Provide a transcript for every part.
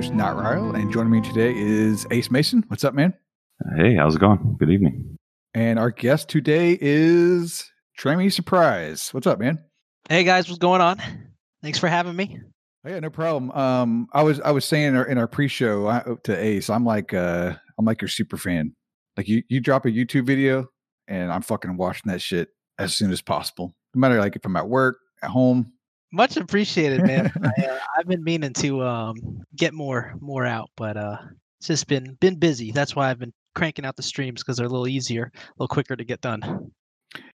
host, Nat Ryle, and joining me today is Ace Mason. What's up, man? Hey, how's it going? Good evening. And our guest today is Trammy Surprise. What's up, man? Hey guys, what's going on? Thanks for having me. Oh, yeah, no problem. Um, I was I was saying in our, in our pre-show uh, to Ace, I'm like uh, I'm like your super fan. Like you you drop a YouTube video, and I'm fucking watching that shit as soon as possible. No matter like if I'm at work, at home, Much appreciated, man. I, uh, I've been meaning to um, get more more out, but uh, it's just been been busy. That's why I've been cranking out the streams because they're a little easier, a little quicker to get done.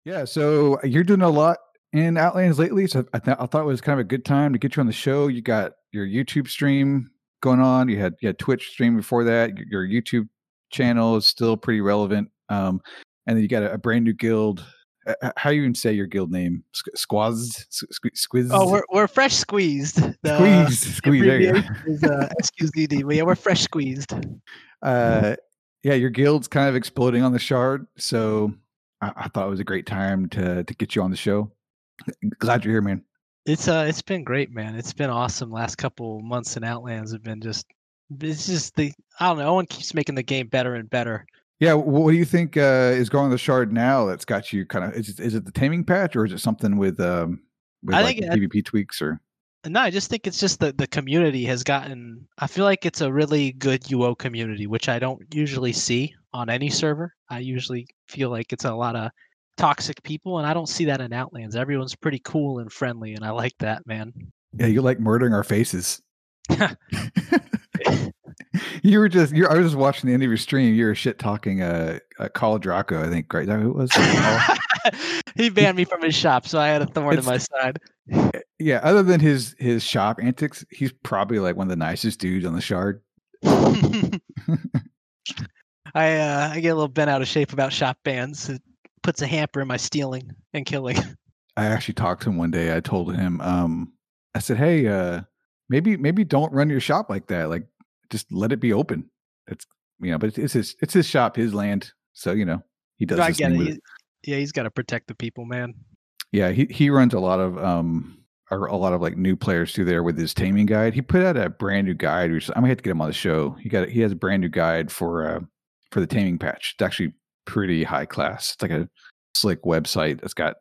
Yeah, so you're doing a lot in Outlands lately. So I, th- I thought it was kind of a good time to get you on the show. You got your YouTube stream going on. You had you had Twitch stream before that. Your your YouTube channel is still pretty relevant. Um, and then you got a, a brand new guild. Uh, How you even say your guild name? Squ- Squaz? Squ- Squiz? Oh, we're we're fresh squeezed. The squeezed. Squeeze. There you go. abbreviation is uh, but yeah, we're fresh squeezed. Uh, yeah, your guild's kind of exploding on the shard. So I, I thought it was a great time to to get you on the show. Glad you're here, man. It's uh, it's been great, man. It's been awesome. Last couple months in Outlands have been just. It's just the I don't know. Owen keeps making the game better and better. Yeah, what do you think uh, is going on the shard now? That's got you kind of. Is it, is it the taming patch or is it something with um with I like think PvP tweaks or? No, I just think it's just that the community has gotten. I feel like it's a really good UO community, which I don't usually see on any server. I usually feel like it's a lot of toxic people, and I don't see that in Outlands. Everyone's pretty cool and friendly, and I like that, man. Yeah, you like murdering our faces. you were just you I was just watching the end of your stream. You were shit talking uh, uh Call Draco, I think, right? That was? He banned me from his shop, so I had a thorn in my side. yeah, other than his his shop antics, he's probably like one of the nicest dudes on the shard. I uh, I get a little bent out of shape about shop bans. It puts a hamper in my stealing and killing. I actually talked to him one day. I told him, um, I said, Hey, uh, maybe maybe don't run your shop like that. Like just let it be open. It's you know, but it's, his it's his shop, his land. So, you know, he does I his get thing it. with He- it. yeah, he's got to protect the people, man. Yeah, he he runs a lot of um a, a lot of like new players through there with his taming guide. He put out a brand new guide. Which I'm gonna have to get him on the show. He got he has a brand new guide for uh for the taming patch. It's actually pretty high class. It's like a slick website that's got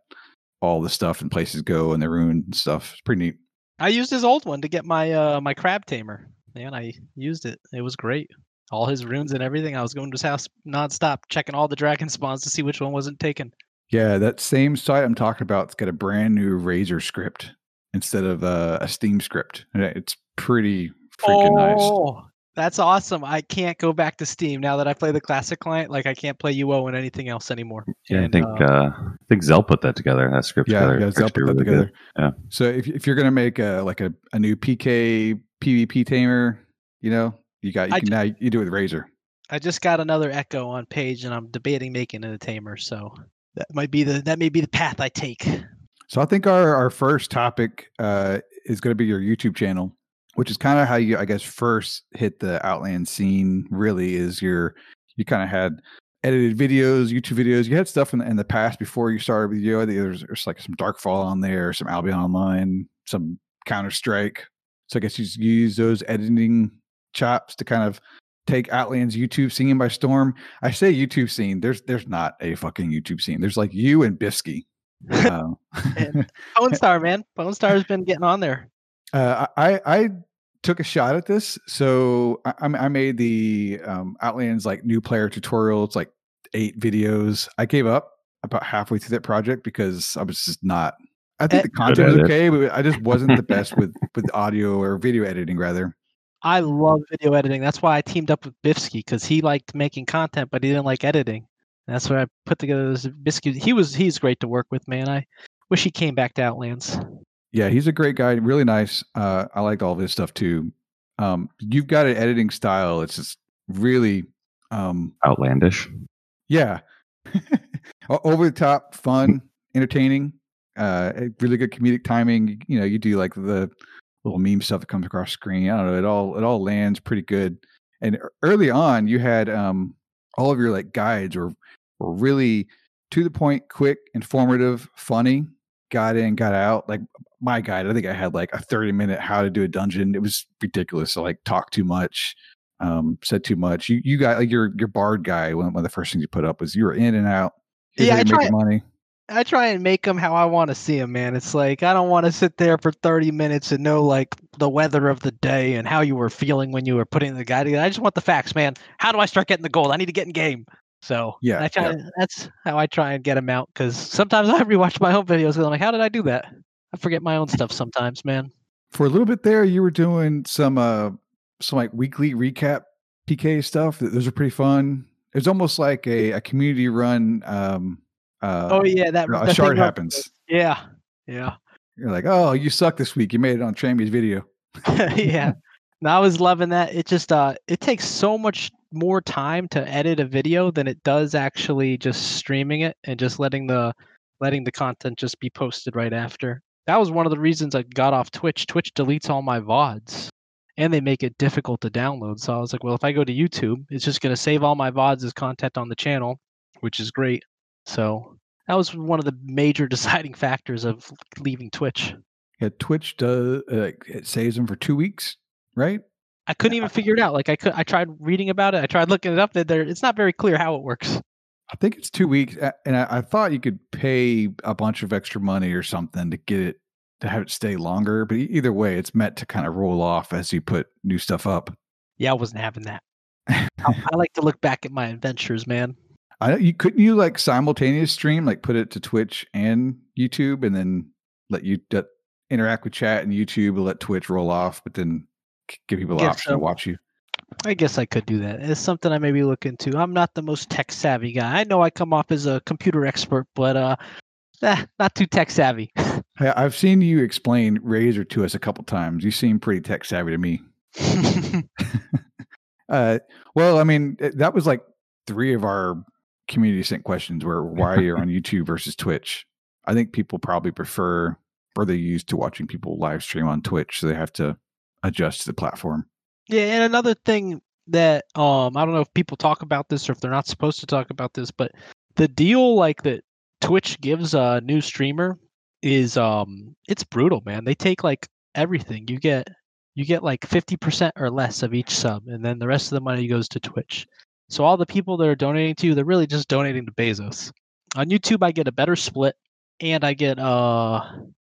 all the stuff and places go and the rune and stuff. It's pretty neat. I used his old one to get my uh my crab tamer. Man, I used it. It was great. All his runes and everything. I was going to his house nonstop, checking all the dragon spawns to see which one wasn't taken. Yeah, that same site I'm talking about, it's got a brand new Razor script instead of uh, a Steam script. It's pretty freaking nice. oh, that's awesome. I can't go back to Steam now that I play the classic client. Like I can't play UO and anything else anymore. Yeah, And, I think uh, uh, I think Zell put that together. That script Yeah, together. yeah, Zell put that really good. together. Yeah. So if if you're gonna make a like a, a new PK PvP tamer, you know, you got you can now you do it with Razor. I just got another Echo on page, and I'm debating making it a tamer. So that might be the that may be the path I take. So I think our our first topic uh, is going to be your YouTube channel, which is kind of how you I guess first hit the Outland scene. Really, is your you kind of had edited videos, YouTube videos. You had stuff in the, in the past before you started with you. I there's, there's like some Darkfall on there, some Albion Online, some Counter Strike. So I guess you just use those editing chops to kind of take Outland's YouTube scene by storm. I say YouTube scene. There's there's not a fucking YouTube scene. There's like you and Bisky. Pone Star, man. Pone Star's been getting on there. uh, I I took a shot at this. So I, I made the um, Outlands like new player tutorial. It's like eight videos. I gave up about halfway through that project because I was just not. I think Eh, the content was okay, but I just wasn't the best with with audio or video editing rather. I love video editing. That's why I teamed up with Bifsky because he liked making content, but he didn't like editing. And that's where I put together this Bifsky. He was he's great to work with, man. I wish he came back to Outlands. Yeah, he's a great guy. Really nice. Uh, I like all of his stuff too. Um, you've got an editing style. It's just really um, Outlandish. Yeah. Over the top, fun, entertaining, uh, really good comedic timing. You- know, you do like the little meme stuff that comes across screen. I don't know. It all it all lands pretty good. And early on, you had um, all of your like guides were were really to the point, quick, informative, funny. got in, got out. Like my guide, I think I had like a 30 minute how to do a dungeon. It was ridiculous. So like talk too much, um, said too much. You you got like your your bard guy. One, one of the first things you put up was you were in and out. Here's Yeah, I try- money. I try and make them how I want to see them, man. It's like I don't want to sit there for 30 minutes and know like the weather of the day and how you were feeling when you were putting the guy together. I just want the facts, man. How do I start getting the gold? I need to get in game. So Yeah, try, that's how I try and get them out. Because sometimes I rewatch my own videos and I'm like, how did I do that? I forget my own stuff sometimes, man. For a little bit there, you were doing some uh some like weekly recap PK stuff. Those are pretty fun. It was almost like a, a community run. Um, uh, oh yeah, that a shard happens. Yeah, yeah. You're like, oh, you suck this week. You made it on Trammy's video. yeah. No, I was loving that. It just uh it takes so much more time to edit a video than it does actually just streaming it and just letting the letting the content just be posted right after. That was one of the reasons I got off Twitch. Twitch deletes all my VODs and they make it difficult to download. So I was like, well, if I go to YouTube, it's just going to save all my VODs as content on the channel, which is great. So that was one of the major deciding factors of leaving Twitch. Yeah, Twitch does uh, it saves them for two weeks, right? I couldn't even figure it out. Like I could, I tried reading about it. I tried looking it up. That there, it's not very clear how it works. I think it's two weeks, and I, I thought you could pay a bunch of extra money or something to get it to have it stay longer. But either way, it's meant to kind of roll off as you put new stuff up. Yeah, I wasn't having that. I, I like to look back at my adventures, man. I you couldn't you like simultaneous stream, like put it to Twitch and YouTube, and then let you d- interact with chat and YouTube, and let Twitch roll off, but then give people the option to watch you. I guess I could do that. It's something I maybe look into. I'm not the most tech savvy guy. I know I come off as a computer expert, but uh, eh, not too tech savvy. Hey, I've seen you explain Razor to us a couple times. You seem pretty tech savvy to me. Uh, well, I mean, eh, that was like three of our community sent questions were why you're on YouTube versus Twitch. I think people probably prefer or they're used to watching people live stream on Twitch, so they have to adjust to the platform. Yeah, and another thing that um I don't know if people talk about this or if they're not supposed to talk about this, but the deal like that Twitch gives a new streamer is um it's brutal, man. They take like everything. You get you get like 50% or less of each sub and then the rest of the money goes to Twitch. So all the people that are donating to you, they're really just donating to Bezos. On YouTube I get a better split and I get uh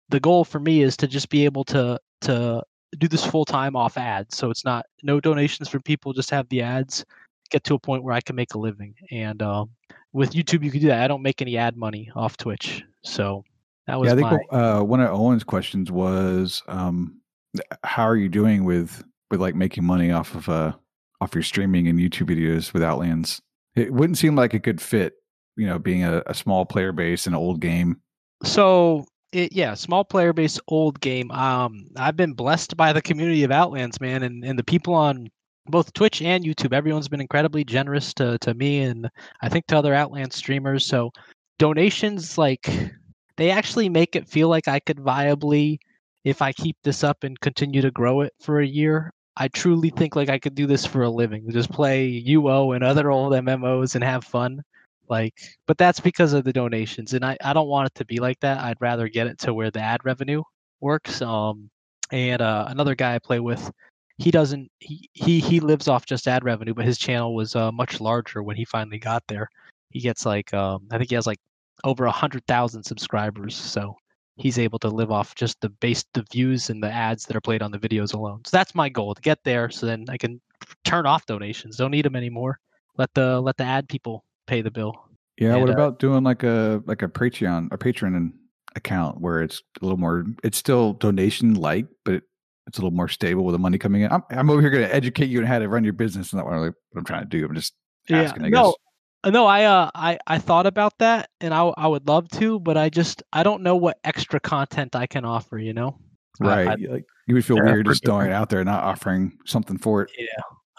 the goal for me is to just be able to to do this full time off ads. So it's not no donations from people, just have the ads get to a point where I can make a living. And um, with YouTube, you can do that. I don't make any ad money off Twitch. So that was yeah, I think my. uh, one of Owen's questions was, um, how are you doing with with like making money off of uh off your streaming and YouTube videos with Outlands? It wouldn't seem like a good fit, you know, being a, a small player base and an old game. So it, yeah, small player base, old game. Um, I've been blessed by the community of Outlands, man, and, and the people on both Twitch and YouTube. Everyone's been incredibly generous to to me and I think to other Outlands streamers. So donations, like they actually make it feel like I could viably, if I keep this up and continue to grow it for a year. I truly think like I could do this for a living. Just play UO and other old MMOs and have fun like but that's because of the donations and I, I don't want it to be like that i'd rather get it to where the ad revenue works um and uh, another guy i play with he doesn't he, he he lives off just ad revenue but his channel was uh, much larger when he finally got there he gets like um i think he has like over a hundred thousand subscribers so he's able to live off just the base the views and the ads that are played on the videos alone so that's my goal to get there so then i can turn off donations don't need them anymore let the let the ad people pay the bill. Yeah, what And, uh, about doing like a like a Patreon a Patreon account where it's a little more it's still donation like, but it, it's a little more stable with the money coming in. I'm I'm over here going to educate you on how to run your business, and that's what I'm, what I'm trying to do. I'm just asking. I no, guess. uh, no, I uh, I I thought about that, and I I would love to, but I just I don't know what extra content I can offer. You know, Right, I, you- like you would feel weird just throwing it out there, not offering something for it. Yeah,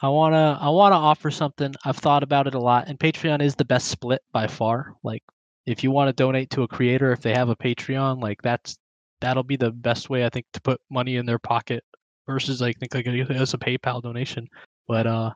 I wanna I wanna offer something. I've thought about it a lot, and Patreon is the best split by far. Like, if you want to donate to a creator, if they have a Patreon, like that's that'll be the best way I think to put money in their pocket versus I think like as a PayPal donation. But uh,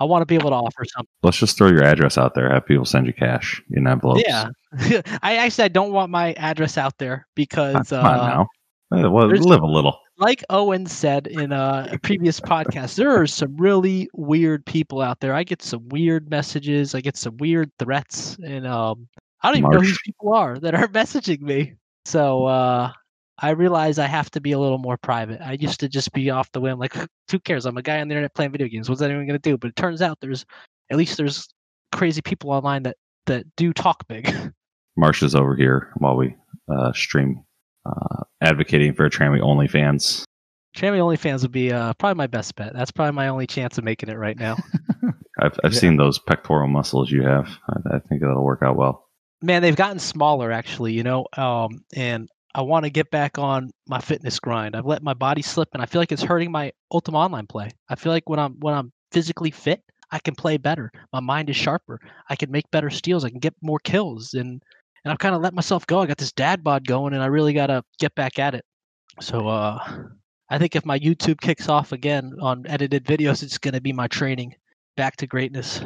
I want to be able to offer something. Let's just throw your address out there. Have people send you cash in envelopes. Yeah, I actually I don't want my address out there because uh, now. Uh, well, live a little. like Owen said in a previous podcast, there are some really weird people out there. I get some weird messages. I get some weird threats, and um, I don't even know who these people are that are messaging me. So uh, I realize I have to be a little more private. I used to just be off the whim, like, who cares? I'm a guy on the internet playing video games. What's anyone gonna do? But it turns out there's at least there's crazy people online that that do talk big. Marsh is over here while we uh, stream, uh, advocating for Trammy OnlyFans. Trammy OnlyFans would be uh, probably my best bet. That's probably my only chance of making it right now. I've, I've Yeah. seen those pectoral muscles you have. I, I think that'll work out well. man they've gotten smaller actually you know um and i want to get back on my fitness grind. I've let my body slip and i feel like it's hurting my ultima online play. I feel like when i'm when i'm physically fit i can play better. My mind is sharper. I can make better steals. I can get more kills and and i've kind of let myself go. I got this dad bod going and i really got to get back at it. So uh i think if my youtube kicks off again on edited videos it's going to be my training. Back to greatness.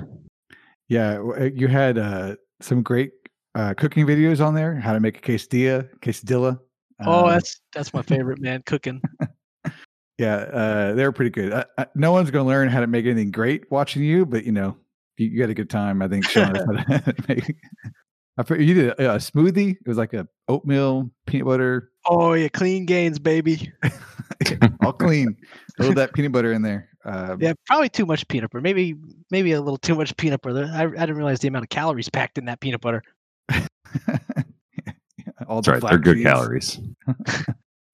Yeah, uh, you had uh, some great uh, cooking videos on there. How to make a quesadilla, quesadilla. oh Uh, that's that's my favorite man cooking yeah, uh, they were pretty good. Uh, uh, no one's going to learn how to make anything great watching you, but you know, you, you had a good time. I think showing us how to make. I put, you did a, a smoothie. It was like a oatmeal peanut butter, Oh yeah, clean gains, baby. all clean. a little that peanut butter in there. Um, Yeah, probably too much peanut butter. Maybe maybe a little too much peanut butter. I, I didn't realize the amount of calories packed in that peanut butter. all That's right. They're good calories.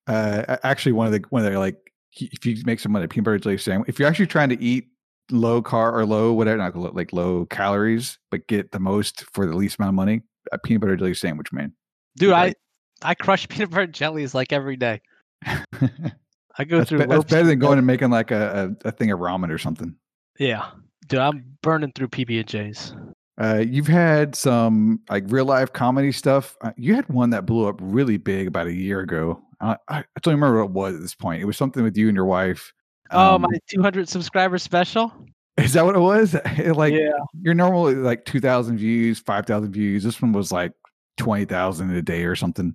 Uh, actually, one of the one of the like, if you make some of the peanut butter jelly sandwich, if you're actually trying to eat low car or low whatever, not low, like low calories, but get the most for the least amount of money, a peanut butter jelly sandwich, man. Dude, I Right. I crush peanut butter jellies like every day. I go that's, through. be- that's better than going and making like a, a, a thing of ramen or something. Yeah, dude, I'm burning through PB and J's. Uh, you've had some like real life comedy stuff. Uh, you had one that blew up really big about a year ago. I, I don't remember what it was at this point. It was something with you and your wife. Oh, Um, my 200 subscriber special. Is that what it was? It, like yeah, you're normally like two thousand views, five thousand views. This one was like twenty thousand a day or something.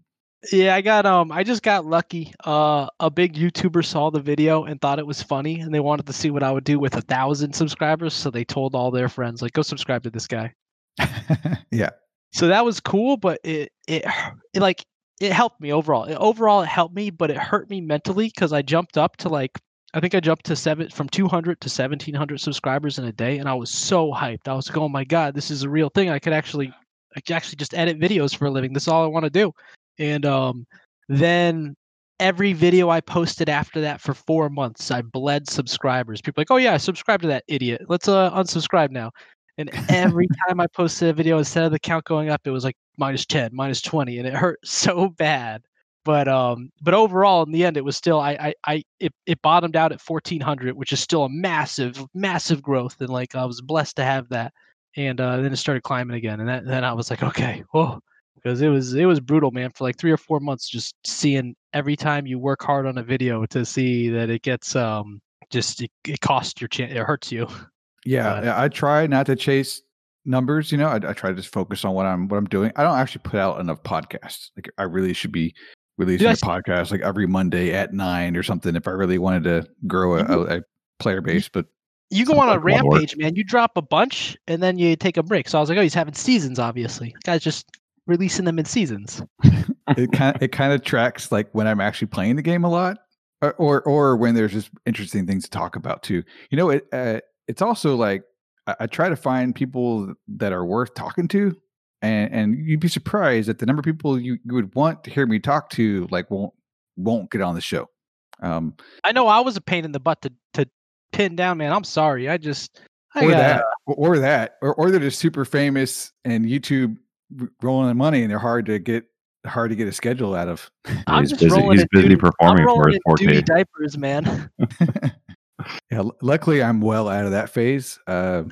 Yeah. I got um. I just got lucky. Uh, a big YouTuber saw the video and thought it was funny, and they wanted to see what I would do with a thousand subscribers. So they told all their friends, like, go subscribe to this guy. yeah, so that was cool but it it, it like it helped me overall It- overall it helped me but it hurt me mentally because i jumped up to like i think i jumped to seven from 200 to 1700 subscribers in a day and i was so hyped i was like oh my god this is a real thing i could actually i could actually just edit videos for a living this is all i want to do and um then every video i posted after that for four months i bled subscribers people like oh yeah subscribe to that idiot let's uh unsubscribe now and every time I posted a video, instead of the count going up, it was like minus 10, minus 20, and it hurt so bad. But um, but overall, in the end, it was still I I, I it, it bottomed out at 1400, which is still a massive, massive growth, and like I was blessed to have that. And uh, then it started climbing again, and that, then I was like, okay, whoa, because it was it was brutal, man. For like three or four months, just seeing every time you work hard on a video to see that it gets um just it, it costs your chance, it hurts you. yeah. But- I try not to chase numbers. You know, I, I try to just focus on what I'm what I'm doing. I don't actually put out enough podcasts. Like I really should be releasing I a podcast like every Monday at nine or something. If I really wanted to grow a, a, a player base, but You go on a like a lot of work. rampage, man. You drop a bunch and then you take a break. So I was like, oh, he's having seasons, obviously. Guy's just releasing them in seasons. it kind of, it kind of tracks like when I'm actually playing the game a lot, or or, or when there's just interesting things to talk about too. You know, it uh, it's also like I, I try to find people that are worth talking to, and and you'd be surprised at the number of people you, you would want to hear me talk to like won't won't get on the show. Um, I know I was a pain in the butt to, to pin down, man. I'm sorry. I just I or got that, or, or that, or or they're just super famous and YouTube r- rolling in money, and they're hard to get hard to get a schedule out of. I'm he's just busy. rolling He's in busy duty- performing I'm for his in 4K. diapers, man. Yeah, luckily I'm well out of that phase. Uh,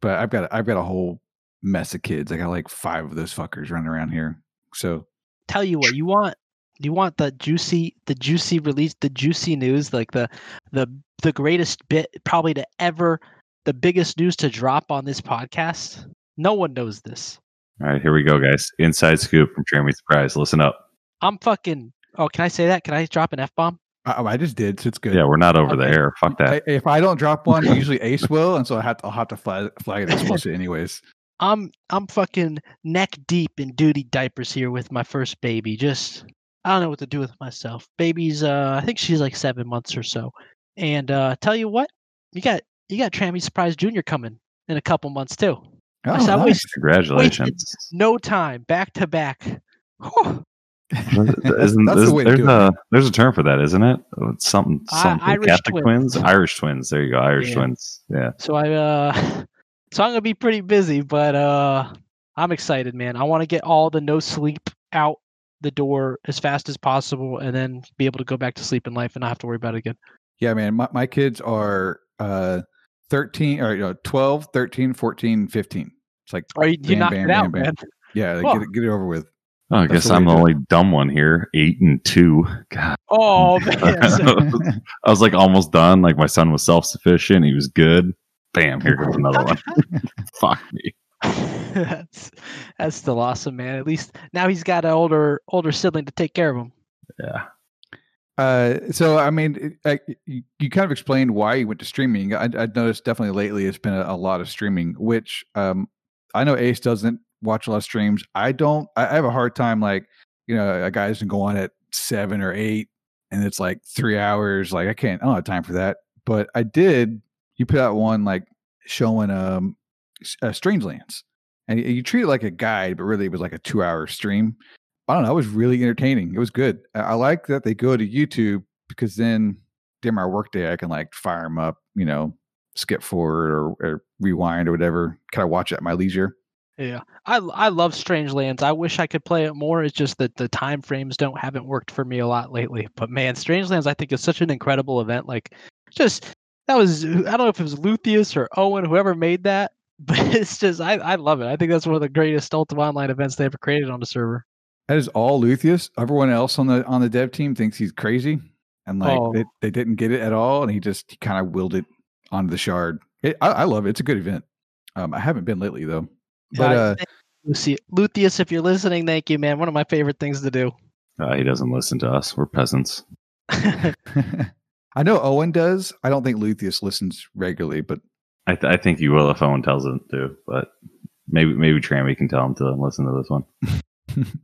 but I've got I've got a whole mess of kids. I got like five of those fuckers running around here. So Tell you what, you want you want the juicy the juicy release, the juicy news, like the the the greatest bit probably to ever the biggest news to drop on this podcast. No one knows this. All right, here we go, guys. Inside scoop from Jeremy Surprise. Listen up. I'm fucking. Oh, can I say that? Can I drop an f bomb? I, I just did, so it's good. Yeah, we're not over the air. Fuck that. I- if I don't drop one, usually Ace will, and so I have to, I'll have to flag, flag it explicit anyways. I'm I'm fucking neck deep in duty diapers here with my first baby. Just I don't know what to do with myself. Baby's uh I think she's like seven months or so. And uh tell you what, you got you got Trammy Surprise Junior coming in a couple months too. Oh, said, nice. wait. Congratulations. No time, back to back. Whew. Isn't, That's the is- way to there's a there's a term for that, isn't it? Oh, It's something I- something Irish Catholic twins. twins. Irish twins. There you go, Irish Yeah. twins. Yeah. So I uh so I'm gonna be pretty busy, but uh I'm excited, man. I want to get all the no sleep out the door as fast as possible and then be able to go back to sleep in life and not have to worry about it again. Yeah, man. My, my kids are uh 13 or you know, 12, 13, 14, 15. It's like, Or you, you knocked bam, it out, bam, bam. man. yeah, like, Oh. get, it, get it over with. Oh, I That's guess the I'm the do it. only dumb one here. Eight and two. God. Oh man. I was like almost done. Like my son was self sufficient. He was good. Bam, here goes another one. Fuck me. that's that's still awesome, man. At least now he's got an older older sibling to take care of him. Yeah. Uh, so I mean, I, you, kind of explained why you went to streaming. I, noticed definitely lately it's been a, a lot of streaming, which um, I know Ace doesn't watch a lot of streams. I don't. I, have a hard time like you know a guy can go on at seven or eight, and it's like three hours. Like I can't. I don't have time for that. But I did. You put out one like showing um uh, Strangelands, and you, you treat it like a guide, but really it was like a two-hour stream. I don't know. It was really entertaining. It was good. I, like that they go to YouTube because then during my workday I can like fire them up, you know, skip forward or, or rewind or whatever. Kind of watch it at my leisure. Yeah, I I love Strange Lands. I wish I could play it more. It's just that the time frames don't haven't worked for me a lot lately. But man, Strange Lands I think is such an incredible event. Like, just that was I don't know if it was Luthius or Owen whoever made that, but it's just I I love it. I think that's one of the greatest Ultima Online events they ever created on the server. That is all Luthius. Everyone else on the on the dev team thinks he's crazy, and like Oh. they, they didn't get it at all, and he just he kind of willed it onto the shard. It, I, I love it. It's a good event. Um, I haven't been lately though, but I- uh, Lucy, Luthius, if you're listening, thank you, man. One of my favorite things to do. Uh, he doesn't listen to us. We're peasants. I know Owen does. I don't think Luthius listens regularly, but I, th- I think you will if Owen tells him to, but maybe maybe Trammy can tell him to listen to this one.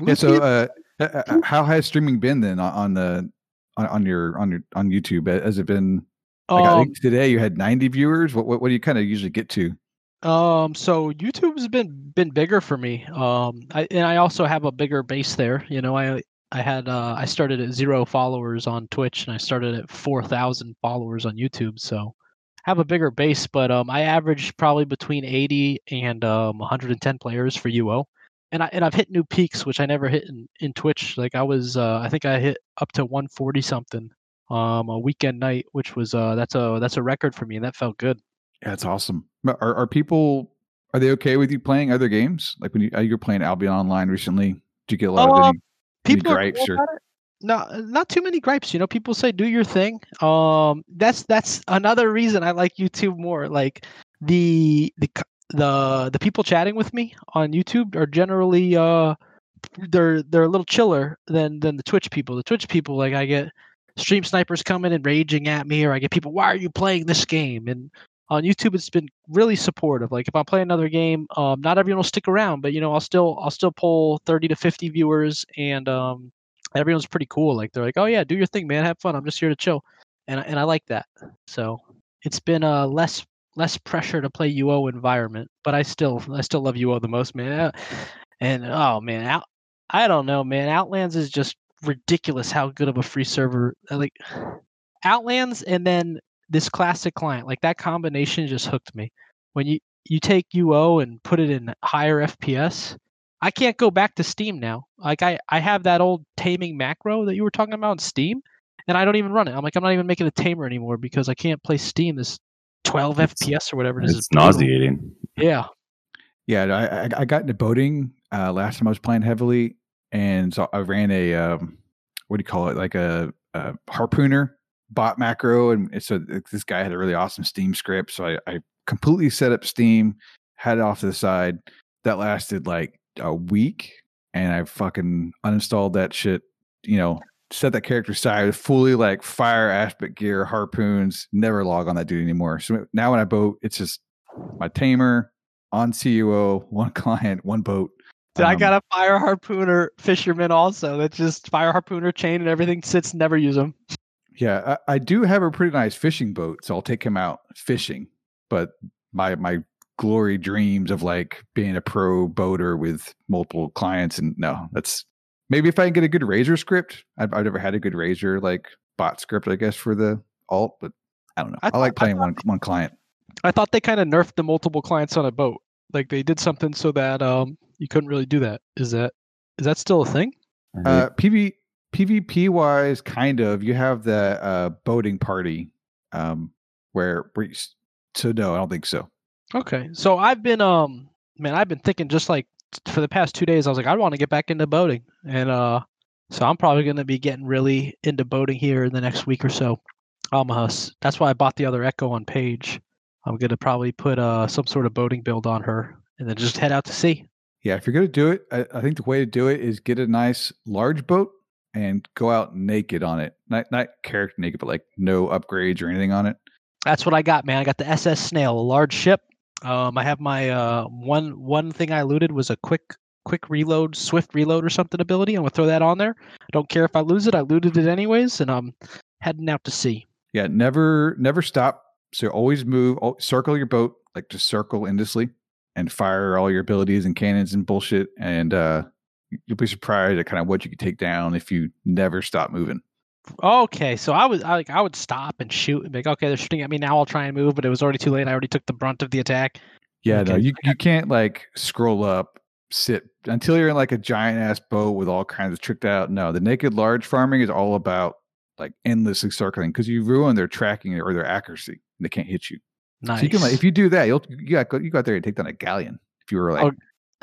Yeah. So, uh, uh, uh, how has streaming been then on, the on, on your on your on YouTube? Has it been? Like, I um, think today you had 90 viewers. What what, what do you kind of usually get to? Um, so YouTube's been been bigger for me. Um, I, and I also have a bigger base there. You know, I I had uh, I started at zero followers on Twitch, and I started at four thousand followers on YouTube. So I have a bigger base, but um, I average probably between eighty and um 110 players for UO. And I and I've hit new peaks, which I never hit in, in Twitch. Like I was, uh, I think I hit up to 140 something, um, a weekend night, which was uh, that's a that's a record for me, and that felt good. Yeah, that's awesome. Are are people are they okay with you playing other games? Like when you uh, you were playing Albion Online recently, did you get a lot of Um, any, any people are gripes cool or? No, not too many gripes. You know, people say do your thing. Um, that's that's another reason I like YouTube more. Like the the the the people chatting with me on YouTube are generally uh they're they're a little chiller than than the Twitch people. The Twitch people like I get stream snipers coming and raging at me, or I get people, why are you playing this game? And on YouTube, it's been really supportive. Like if I play another game, um, not everyone will stick around, but you know, I'll still I'll still pull thirty to fifty viewers, and um, everyone's pretty cool. Like they're like, oh yeah, do your thing, man, have fun. I'm just here to chill, and and I like that. So it's been uh less less pressure to play UO environment, but I still I still love UO the most, man. Uh, And oh man, out I don't know, man. Outlands is just ridiculous how good of a free server uh, like Outlands and then this classic client, like that combination just hooked me. When you you take UO and put it in higher FPS, I can't go back to Steam now. Like I I have that old taming macro that you were talking about in Steam, and I don't even run it. I'm like I'm not even making a tamer anymore because I can't play Steam this 12 It's- FPS or whatever it is. It's is nauseating. Yeah. Yeah, I, I I got into boating uh, last time I was playing heavily, and so I ran a um, what do you call it, like a, a harpooner bot macro, and so this guy had a really awesome Steam script. So I, I completely set up Steam, had it off to the side. That lasted like a week, and I fucking uninstalled that shit. You know, set that character aside, fully like fire aspect gear, harpoons. Never log on that dude anymore. So now when I boat, it's just my tamer on CUO, one client, one boat. Um, I got a fire harpooner fisherman also. That's just fire harpooner chain and everything sits. Never use them. Yeah, I, I, do have a pretty nice fishing boat, so I'll take him out fishing. But my my glory dreams of like being a pro boater with multiple clients, and no, that's maybe if I can get a good Razor script. I've, I've never had a good Razor like bot script, I guess, for the alt, but I don't know. I, th- I like playing I one one client. I thought they kind of nerfed the multiple clients on a boat. Like they did something so that um you couldn't really do that. Is that is that still a thing? Uh, PV, PvP wise, kind of. You have the uh, boating party, um, where, where you, so no, I don't think so. Okay, so I've been um, man, I've been thinking just like for the past two days. I was like, I want to get back into boating, and uh, so I'm probably going to be getting really into boating here in the next week or so. Almahus. That's why I bought the other Echo on Page. I'm going to probably put uh some sort of boating build on her, and then just head out to sea. Yeah, if you're going to do it, I, I think the way to do it is get a nice large boat and go out naked on it. Not not character naked, but like no upgrades or anything on it. That's what I got, man. I got the SS Snail, a large ship. Um, I have my uh, one one thing I looted was a quick quick reload, swift reload or something ability. I'm gonna throw that on there. I don't care if I lose it. I looted it anyways, and I'm heading out to sea. Yeah, never never stop. So always move. Circle your boat, like just circle endlessly and fire all your abilities and cannons and bullshit. And uh, you'll be surprised at kind of what you can take down if you never stop moving. Okay, so I was I, like I would stop and shoot and be like, okay, they're shooting at me now. I'll try and move, but it was already too late. I already took the brunt of the attack. Yeah, okay. no, you you can't like scroll up, sit until you're in like a giant ass boat with all kinds of tricked out. No, the naked large farming is all about like endlessly circling because you ruin their tracking or their accuracy. And they can't hit you. Nice. So you can like if you do that, you'll you got you got there and take down a galleon if you were like. Oh,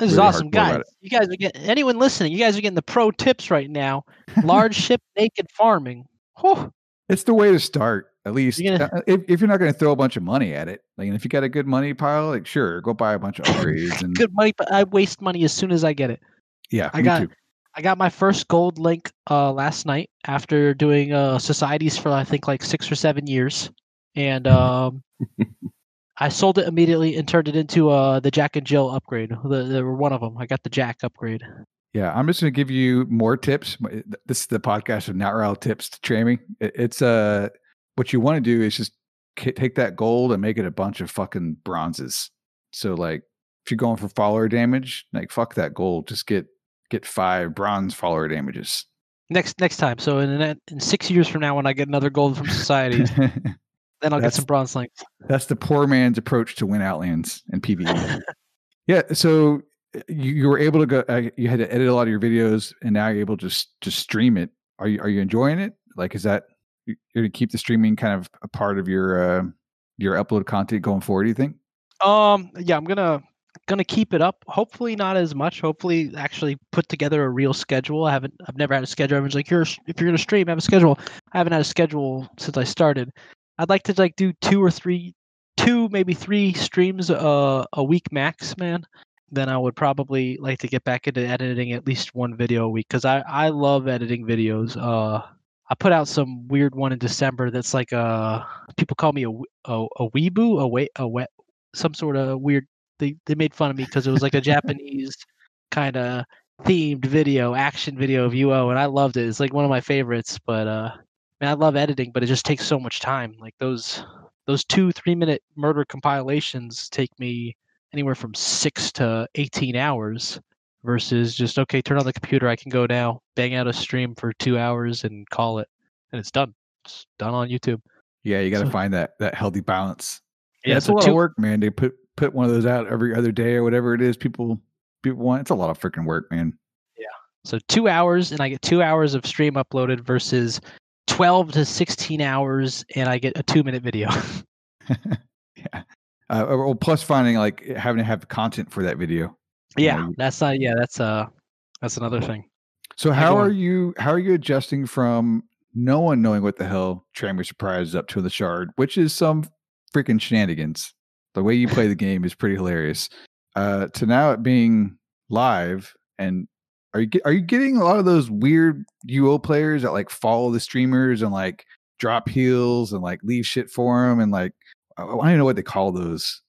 this really is awesome, guys. You guys are getting anyone listening. You guys are getting the pro tips right now. Large ship naked farming. Whew. It's the way to start. At least gonna, uh, if, if you're not going to throw a bunch of money at it, like if you got a good money pile, like sure, go buy a bunch of upgrades and good money. But I waste money as soon as I get it. Yeah, I got. Too. I got my first gold link uh, last night after doing uh, societies for I think like six or seven years, and um, I sold it immediately and turned it into uh, the Jack and Jill upgrade. The, were one of them. I got the Jack upgrade. Yeah, I'm just going to give you more tips. This is the podcast of not real tips to Trammy. It's uh, what you want to do is just take that gold and make it a bunch of fucking bronzes. So like, if you're going for follower damage, like fuck that gold, just get get five bronze follower damages. Next next time. So in in six years from now, when I get another gold from society, then I'll that's, get some bronze links. That's the poor man's approach to win Outlands and PVE. yeah. So you, you were able to go. Uh, you had to edit a lot of your videos, and now you're able to just just stream it. Are you are you enjoying it? Like, is that you're going to keep the streaming kind of a part of your uh, your upload content going forward? Do you think? Um. Yeah, I'm gonna gonna keep it up. Hopefully not as much. Hopefully actually put together a real schedule. I haven't. I've never had a schedule. Everyone's like, "You're if you're gonna stream, have a schedule." I haven't had a schedule since I started. I'd like to like do two or three, two maybe three streams uh, a week max, man. Then I would probably like to get back into editing at least one video a week because I I love editing videos. Uh, I put out some weird one in December that's like uh people call me a a, a weeboo, a wet a wet some sort of weird. They they made fun of me because it was like a Japanese kind of themed video, action video of UO, and I loved it. It's like one of my favorites. But uh, I love editing, but it just takes so much time. Like those those two three minute murder compilations take me anywhere from six to eighteen hours versus just okay, turn on the computer, I can go now, bang out a stream for two hours and call it, and it's done. It's done on YouTube. Yeah, you got to so, find that that healthy balance. Yeah, it's so a lot two, of work, man. To put put one of those out every other day or whatever it is people people want. It's a lot of freaking work, man. Yeah. So two hours, and I get two hours of stream uploaded versus 12 to 16 hours and I get a two minute video. yeah. Uh, well, plus finding like having to have content for that video. Yeah, know, that's not. Yeah, that's uh, that's another thing. So how are you? How are you adjusting from no one knowing what the hell Trammy Surprise is up to the shard, which is some freaking shenanigans. The way you play the game is pretty hilarious. Uh, to now it being live, and are you get, are you getting a lot of those weird UO players that like follow the streamers and like drop heals and like leave shit for them and like I don't even know what they call those.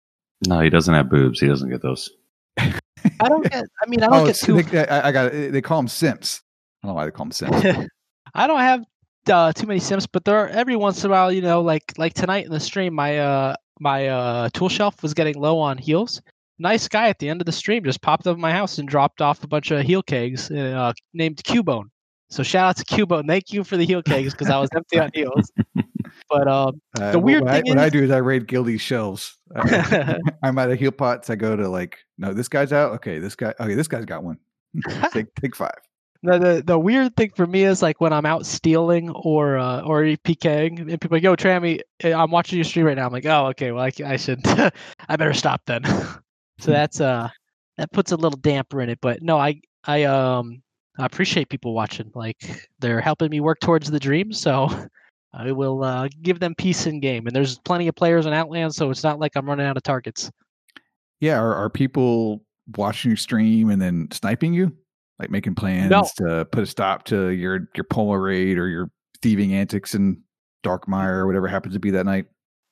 No, he doesn't have boobs. He doesn't get those. I don't get. I mean, I don't oh, get too. they, I, I got it. They call them simps. I don't know why they call them simps. I don't have uh, too many sims, but there are every once in a while, you know, like like tonight in the stream, my uh my uh tool shelf was getting low on heals. Nice guy at the end of the stream just popped up at my house and dropped off a bunch of heal kegs uh, named Cubone. So shout out to Cubone. Thank you for the heal kegs because I was empty on heals. But um, Uh, the what- weird what, thing I, what I do is I raid guilty shelves. I- I'm out of heal pots. I go to like, no, this guy's out. Okay, this guy. Okay, this guy's got one. take take five. the, the the weird thing for me is like when I'm out stealing or uh, or PKing, and people are like, "Yo, Trammy, eh, I'm watching your stream right now." I'm like, "Oh, okay. Well, I, I should, I better stop then." So that's uh, that puts a little damper in it. But no, I I um I appreciate people watching. Like they're helping me work towards the dream. So I will uh, give them peace in game. And there's plenty of players in Outland, so it's not like I'm running out of targets. Yeah, are, are people watching your stream and then sniping you, like making plans to put a stop to your your polar raid or your thieving antics in Darkmire or whatever happens to be that night?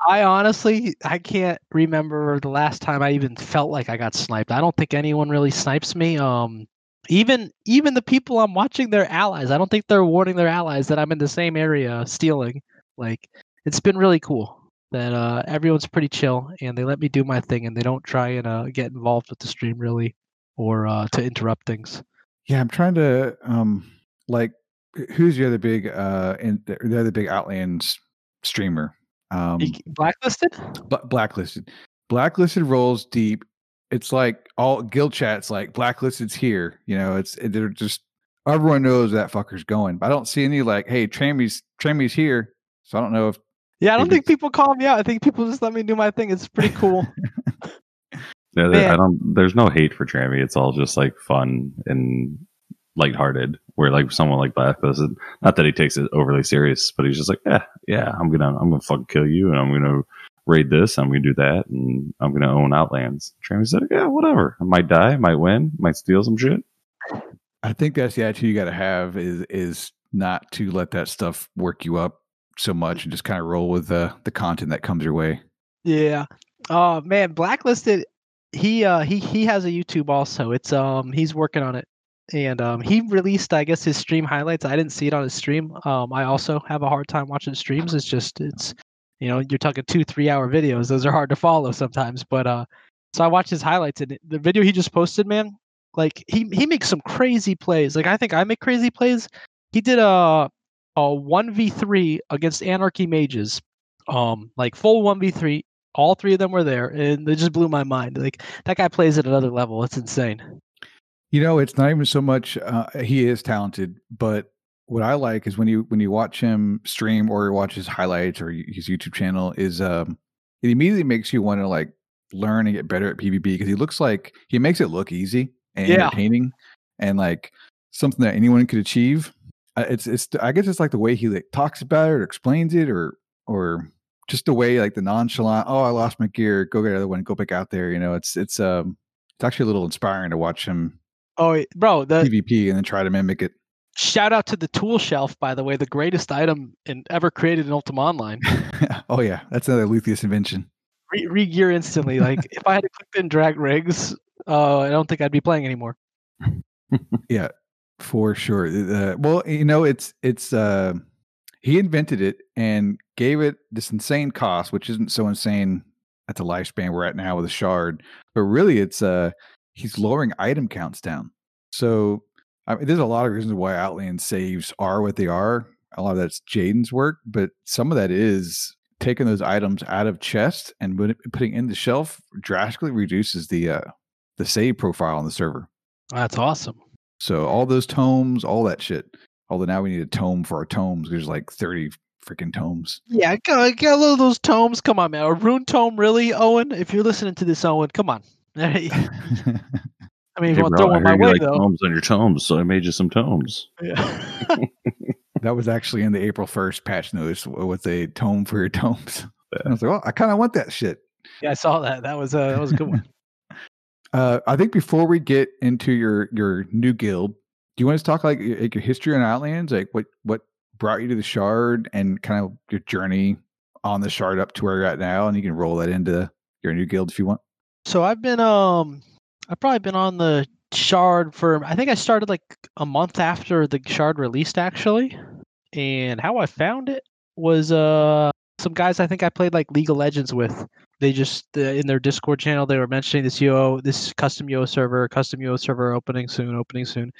I honestly, I can't remember the last time I even felt like I got sniped. I don't think anyone really snipes me. Um, even even the people I'm watching, their allies. I don't think they're warning their allies that I'm in the same area stealing. Like, it's been really cool that uh, everyone's pretty chill and they let me do my thing and they don't try and uh, get involved with the stream really or uh, to interrupt things. Yeah, I'm trying to um like who's the other big uh in the the other big Outlands streamer? Um Blacklisted? Bla- blacklisted. Blacklisted rolls deep. It's like all guild chats like blacklisted's here. You know, it's they're just everyone knows that fucker's going. But I don't see any like, hey, Trammy's Trammy's here. So I don't know if Yeah, I don't think people call me out. I think people just let me do my thing. It's pretty cool. Yeah, there- I don't. There's no hate for Trammy. It's all just like fun and lighthearted. Where like someone like Blacklisted, not that he takes it overly serious, but he's just like, yeah, yeah, I'm gonna, I'm gonna fucking kill you, and I'm gonna raid this, I'm gonna do that, and I'm gonna own Outlands. Trammy's like, yeah, whatever. I might die, might win, might steal some shit. I think that's the attitude you got to have is is not to let that stuff work you up so much and just kind of roll with the the content that comes your way. Yeah. Oh man, blacklisted. He uh he he has a YouTube also. It's um he's working on it, and um he released I guess his stream highlights. I didn't see it on his stream. Um I also have a hard time watching streams. It's just it's you know you're talking two three hour videos. Those are hard to follow sometimes. But uh so I watched his highlights and the video he just posted, man. Like he he makes some crazy plays. Like I think I make crazy plays. He did a a one v three against Anarchy Mages. Um like full one v three all three of them were there and they just blew my mind like that guy plays at another level it's insane You know, it's not even so much uh, he is talented, but what I like is when you when you watch him stream or you watch his highlights or his YouTube channel is um it immediately makes you want to like learn and get better at PvP because he looks like he makes it look easy and Yeah. entertaining and like something that anyone could achieve. Uh, it's it's I guess it's like the way he like talks about it or explains it or or just the way like the nonchalant oh I lost my gear go get another one go back out there you know it's it's um it's actually a little inspiring to watch him oh bro the PvP and then try to mimic it. shout out to the tool shelf by the way the greatest item in ever created in ultima online oh yeah, that's another Luthius invention. Re- re-gear instantly like if i had to click and drag rigs uh i don't think i'd be playing anymore Yeah, for sure. Uh, well, you know, it's it's uh, he invented it and gave it this insane cost, which isn't so insane at the lifespan we're at now with a shard. But really, it's uh, he's lowering item counts down. So I mean, there's a lot of reasons why Outland saves are what they are. A lot of that's Jaden's work, but some of that is taking those items out of chest and putting in the shelf drastically reduces the uh, the save profile on the server. that's awesome So all those tomes, all that shit. Although now we need a tome for our tomes. There's like 30 freaking tomes. yeah get, get a little of those tomes come on man a rune tome really owen if you're listening to this owen come on i mean if Hey, you want to bro, throw I my way like though tomes on your tomes, so I made you some tomes. Yeah. that was actually in the April 1st patch notice with a tome for your tomes. I was like, well, I kind of want that shit. Yeah, I saw that. That was a that was a good one. uh, I think before we get into your your new guild, do you want to talk like, like your history on Outlands, like what what brought you to the Shard, and kind of your journey on the Shard up to where you're at now, and you can roll that into your new guild if you want. So I've been um I've probably been on the Shard for I think I started like a month after the Shard released actually. And how I found it was uh some guys I think I played like League of Legends with. They just in their Discord channel they were mentioning this UO this custom UO server, custom UO server opening soon, opening soon.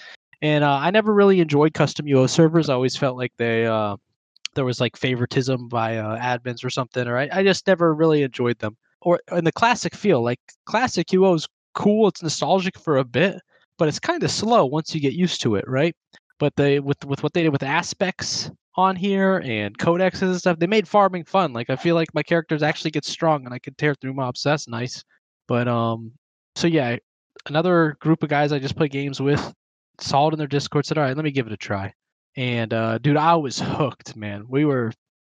And uh, I never really enjoyed custom UO servers. I always felt like they uh there was like favoritism by uh, admins or something, or I, I just never really enjoyed them. Or in the classic feel, like classic UO is cool. It's nostalgic for a bit, but it's kind of slow once you get used to it, right? But they with with what they did with aspects on here and codexes and stuff, they made farming fun. Like I feel like my characters actually get strong and I can tear through mobs. So that's nice. But um, so yeah, another group of guys I just play games with saw it in their Discord. Said, "All right, let me give it a try." And uh, dude, I was hooked, man. We were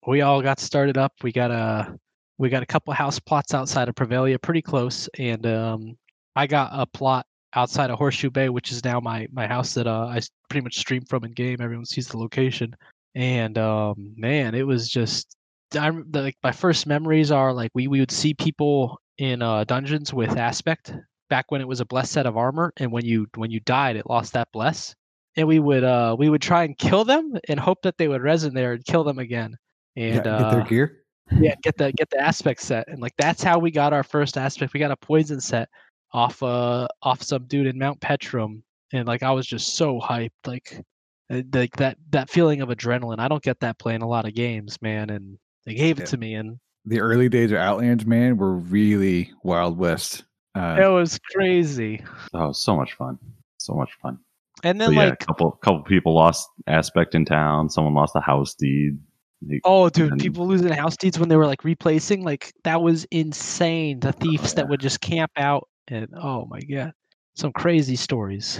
we all got started up. We got a we got a couple house plots outside of Prevalia, pretty close, and um, I got a plot outside of Horseshoe Bay, which is now my my house that uh, I pretty much stream from in game. Everyone sees the location, and um, man, it was just I like my first memories are like we we would see people in uh, dungeons with aspect back when it was a blessed set of armor, and when you when you died, it lost that bless, and we would uh we would try and kill them and hope that they would resin there and kill them again, and yeah, uh, get their gear. Yeah, get the get the aspect set, and like that's how we got our first aspect. We got a poison set off uh off some dude in Mount Petram, and like I was just so hyped, like uh, like that that feeling of adrenaline. I don't get that playing a lot of games, man, and they gave it Yeah. to me, and The early days of Outlands, man, were really Wild West. Uh, it was crazy. Oh, so much fun. So much fun. And then yeah, like, a couple couple people lost aspect in town. Someone lost a house deed. Oh dude, people losing house deeds when they were like replacing, like that was insane. The thieves that would just camp out, and oh my god, some crazy stories.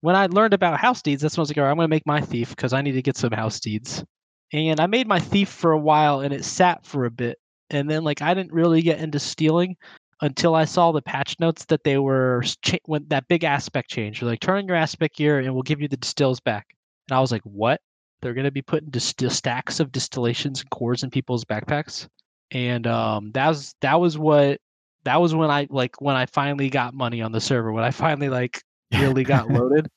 When I learned about house deeds, that's when I was like, all right, I'm gonna make my thief because I need to get some house deeds. And I made my thief for a while, and it sat for a bit, and then like I didn't really get into stealing until I saw the patch notes that they were cha- when that big aspect change. They're like, turn on your aspect gear, and we'll give you the distills back. And I was like, what? They're gonna be putting distill stacks of distillations and cores in people's backpacks, and um, that was that was what that was when I like when I finally got money on the server. When I finally like really got loaded.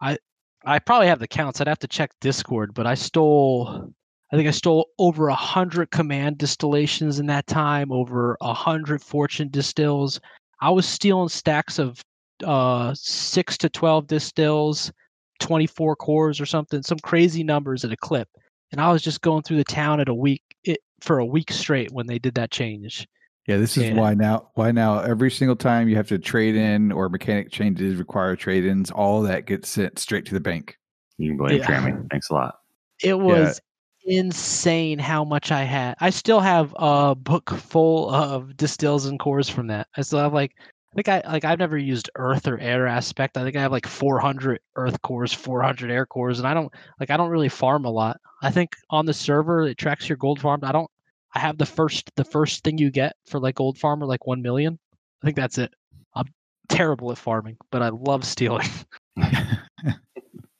I I probably have the counts. I'd have to check Discord, but I stole I think I stole over a hundred command distillations in that time, over a hundred fortune distills. I was stealing stacks of uh six to twelve distills, twenty four cores or something, some crazy numbers at a clip. And I was just going through the town at a week it, for a week straight when they did that change. Yeah, this is Yeah. why now why now every single time you have to trade in or mechanic changes require trade-ins, all that gets sent straight to the bank. You can blame Yeah. Trammy. Thanks a lot. It was insane how much I had. I still have a book full of distills and cores from that. I still have like I think I like I've never used earth or air aspect. I think I have like 400 earth cores, 400 air cores, and I don't like I don't really farm a lot. I think on the server it tracks your gold farm. I don't. I have the first the first thing you get for like gold farmer like one million. I think that's it. I'm terrible at farming, but I love stealing.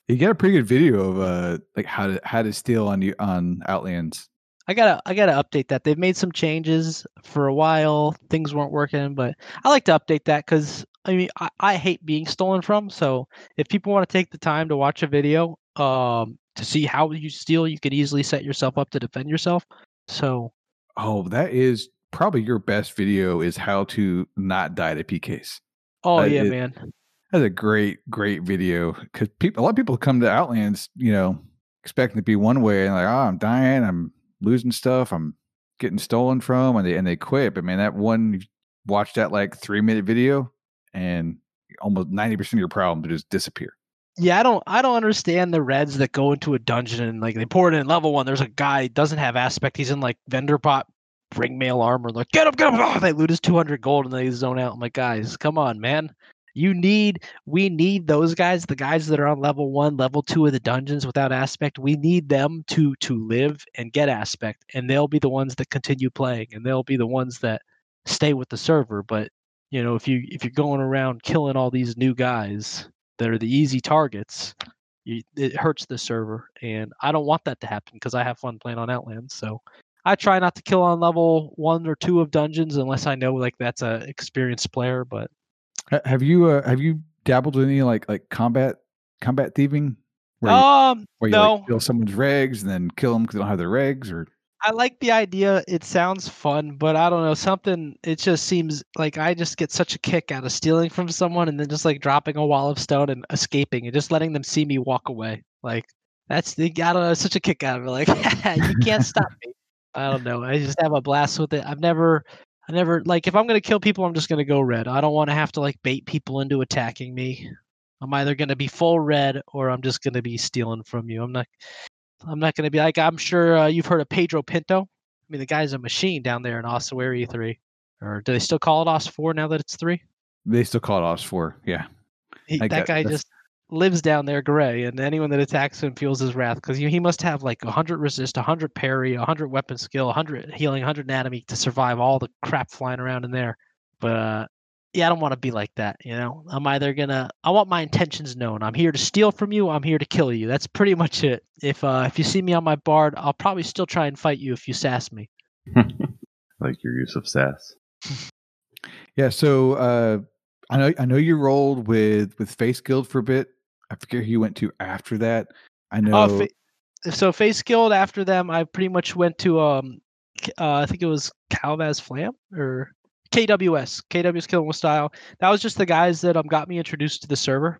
You got a pretty good video of uh like how to how to steal on you on Outlands. I gotta I gotta update that. They've made some changes for a while. Things weren't working, but I like to update that because I mean I, I hate being stolen from. So if people want to take the time to watch a video um to see how you steal, you can easily set yourself up to defend yourself. So Oh, that is probably your best video is how to not die to PKs. oh yeah, man. That's a great, great video because people, a lot of people come to Outlands, you know, expecting to be one way and like, oh, I'm dying, I'm losing stuff, I'm getting stolen from, and they and they quit. But man, that one, watch that like three minute video, and almost ninety percent of your problems just disappear. Yeah, I don't I don't understand the reds that go into a dungeon and like they pour it in level one. There's a guy doesn't have aspect. He's in like vendor pot bring mail armor. Like get him, get him. Oh, they loot his 200 gold and they zone out. I'm like, guys, come on, man. You need we need those guys, the guys that are on level one, level two of the dungeons without aspect. We need them to to live and get aspect, and they'll be the ones that continue playing, and they'll be the ones that stay with the server. But you know, if you if you're going around killing all these new guys that are the easy targets, you, it hurts the server, and I don't want that to happen because I have fun playing on Outlands. So I try not to kill on level one or two of dungeons unless I know like that's a experienced player. But Have you uh, have you dabbled in any like like combat combat thieving? Where you, um, where you no, like, steal someone's regs and then kill them because they don't have their regs, or I like the idea. It sounds fun, but I don't know something. It just seems like I just get such a kick out of stealing from someone and then just like dropping a wall of stone and escaping and just letting them see me walk away. Like that's the I don't know. Such a kick out of it. Like you can't stop me. I don't know. I just have a blast with it. I've never, I never like if I'm gonna kill people, I'm just gonna go red. I don't want to have to like bait people into attacking me. I'm either gonna be full red or I'm just gonna be stealing from you. I'm not. I'm not gonna be like I'm sure uh, you've heard of Pedro Pinto. I mean, the guy's a machine down there in Ossuary three, or do they still call it Os four now that it's three? they still call it OS four. Yeah, He, I that guy just lives down there gray, and anyone that attacks him feels his wrath because he must have like 100 resist, 100 parry, 100 weapon skill, 100 healing, 100 anatomy to survive all the crap flying around in there. But uh, yeah, I don't want to be like that. You know, I'm either gonna I want my intentions known. I'm here to steal from you. I'm here to kill you. That's pretty much it. If uh, if you see me on my bard, I'll probably still try and fight you if you sass me. like your use of sass. yeah. So uh, I know I know you rolled with with Face Guild for a bit. I forget who you went to after that. I know. Uh, fa- so face guild after them, I pretty much went to um, uh, I think it was Calvaz Flam or KWS, KWS Killing with Style. That was just the guys that um got me introduced to the server,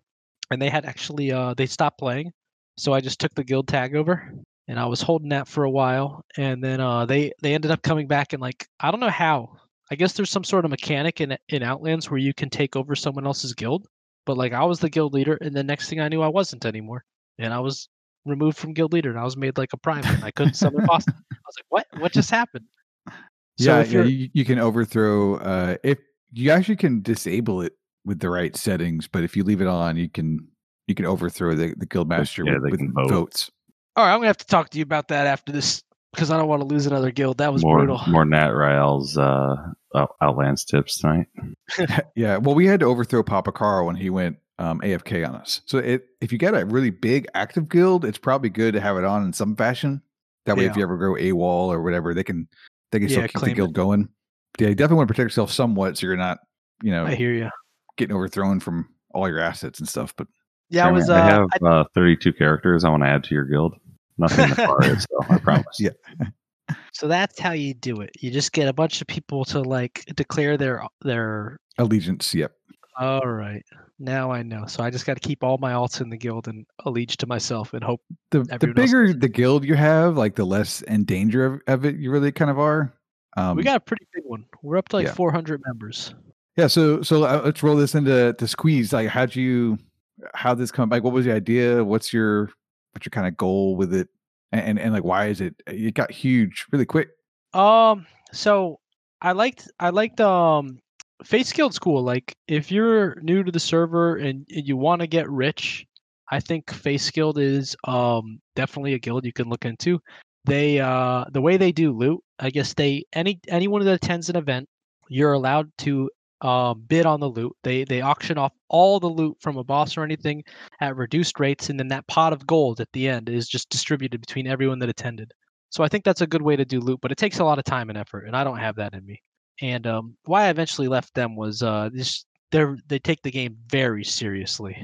and they had actually uh they stopped playing, so I just took the guild tag over, and I was holding that for a while, and then uh they they ended up coming back and like I don't know how. I guess there's some sort of mechanic in in Outlands where you can take over someone else's guild, but like I was the guild leader, and the next thing I knew, I wasn't anymore, and I was removed from guild leader and I was made like a prime, and I couldn't summon boss. I was like, what? What just happened? So yeah, if yeah you're you, you can overthrow. Uh, if you actually can disable it with the right settings, but if you leave it on, you can you can overthrow the, the guild master yeah, with, with vote. votes. all right, I'm gonna have to talk to you about that after this because I don't want to lose another guild. That was more brutal. more Nat Rael's uh, Out- Outlands tips tonight. yeah, well, we had to overthrow Papa Carl when he went um, AFK on us. So it, if you get a really big active guild, it's probably good to have it on in some fashion. That way, if you ever go AWOL or whatever, they can they can still Yeah, keep the guild it. going. Yeah, you definitely want to protect yourself somewhat, so you're not you know I hear you. getting overthrown from all your assets and stuff. But Yeah, I was. Uh, I have I- uh, 32 characters I want to add to your guild. Nothing in the nefarious, so I promise. Yeah. So that's how you do it. You just get a bunch of people to like declare their their. allegiance, yep. All right, now I know. So I just got to keep all my alts in the guild and allege to myself and hope. The the Everyone else bigger the guild you have, like the less in danger of, of it you really kind of are. Um, we got a pretty big one. We're up to like yeah. 400 members. Yeah, so so uh, let's roll this into to squeeze. Like, how'd you, how this come? Like, what was the idea? What's your what's your kind of goal with it? And, and and like, why is it? It got huge really quick. Um, so I liked I liked um Face Guild School. Like if you're new to the server and, and you want to get rich, I think Face Guild is um definitely a guild you can look into. They uh the way they do loot, I guess they any anyone that attends an event, you're allowed to uh, bid on the loot. They they auction off all the loot from a boss or anything at reduced rates, and then that pot of gold at the end is just distributed between everyone that attended. So I think that's a good way to do loot, but it takes a lot of time and effort, and I don't have that in me. And um, why I eventually left them was uh, this they they take the game very seriously,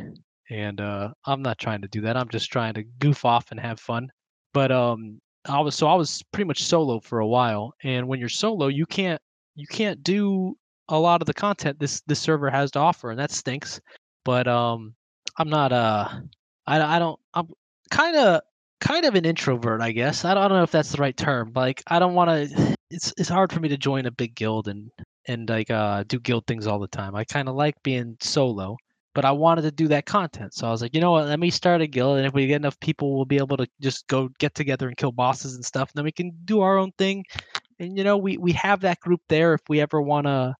and uh, I'm not trying to do that. I'm just trying to goof off and have fun. But um, I was so I was pretty much solo for a while, and when you're solo, you can't you can't do a lot of the content this this server has to offer, and that stinks. But um, I'm not uh, I I don't I'm kind of kind of an introvert, I guess. I don't, I don't know if that's the right term. Like I don't want to. It's it's hard for me to join a big guild and and like uh do guild things all the time. I kind of like being solo, but I wanted to do that content. So I was like, you know what? Let me start a guild, and if we get enough people, we'll be able to just go get together and kill bosses and stuff. And then we can do our own thing. And you know, we we have that group there if we ever want to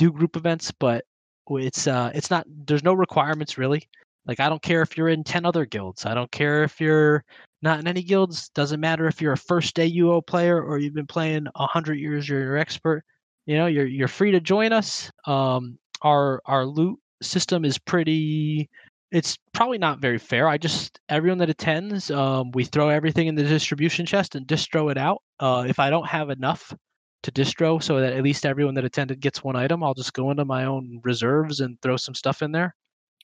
do group events, but It's uh, it's not. There's no requirements really. Like I don't care if you're in ten other guilds. I don't care if you're not in any guilds. Doesn't matter if you're a first day UO player or you've been playing a hundred years. You're an expert. You know, you're you're free to join us. Um, our our loot system is pretty. It's probably not very fair. I just everyone that attends, um, we throw everything in the distribution chest and distro it out. Uh, if I don't have enough to distro, so that at least everyone that attended gets one item, I'll just go into my own reserves and throw some stuff in there.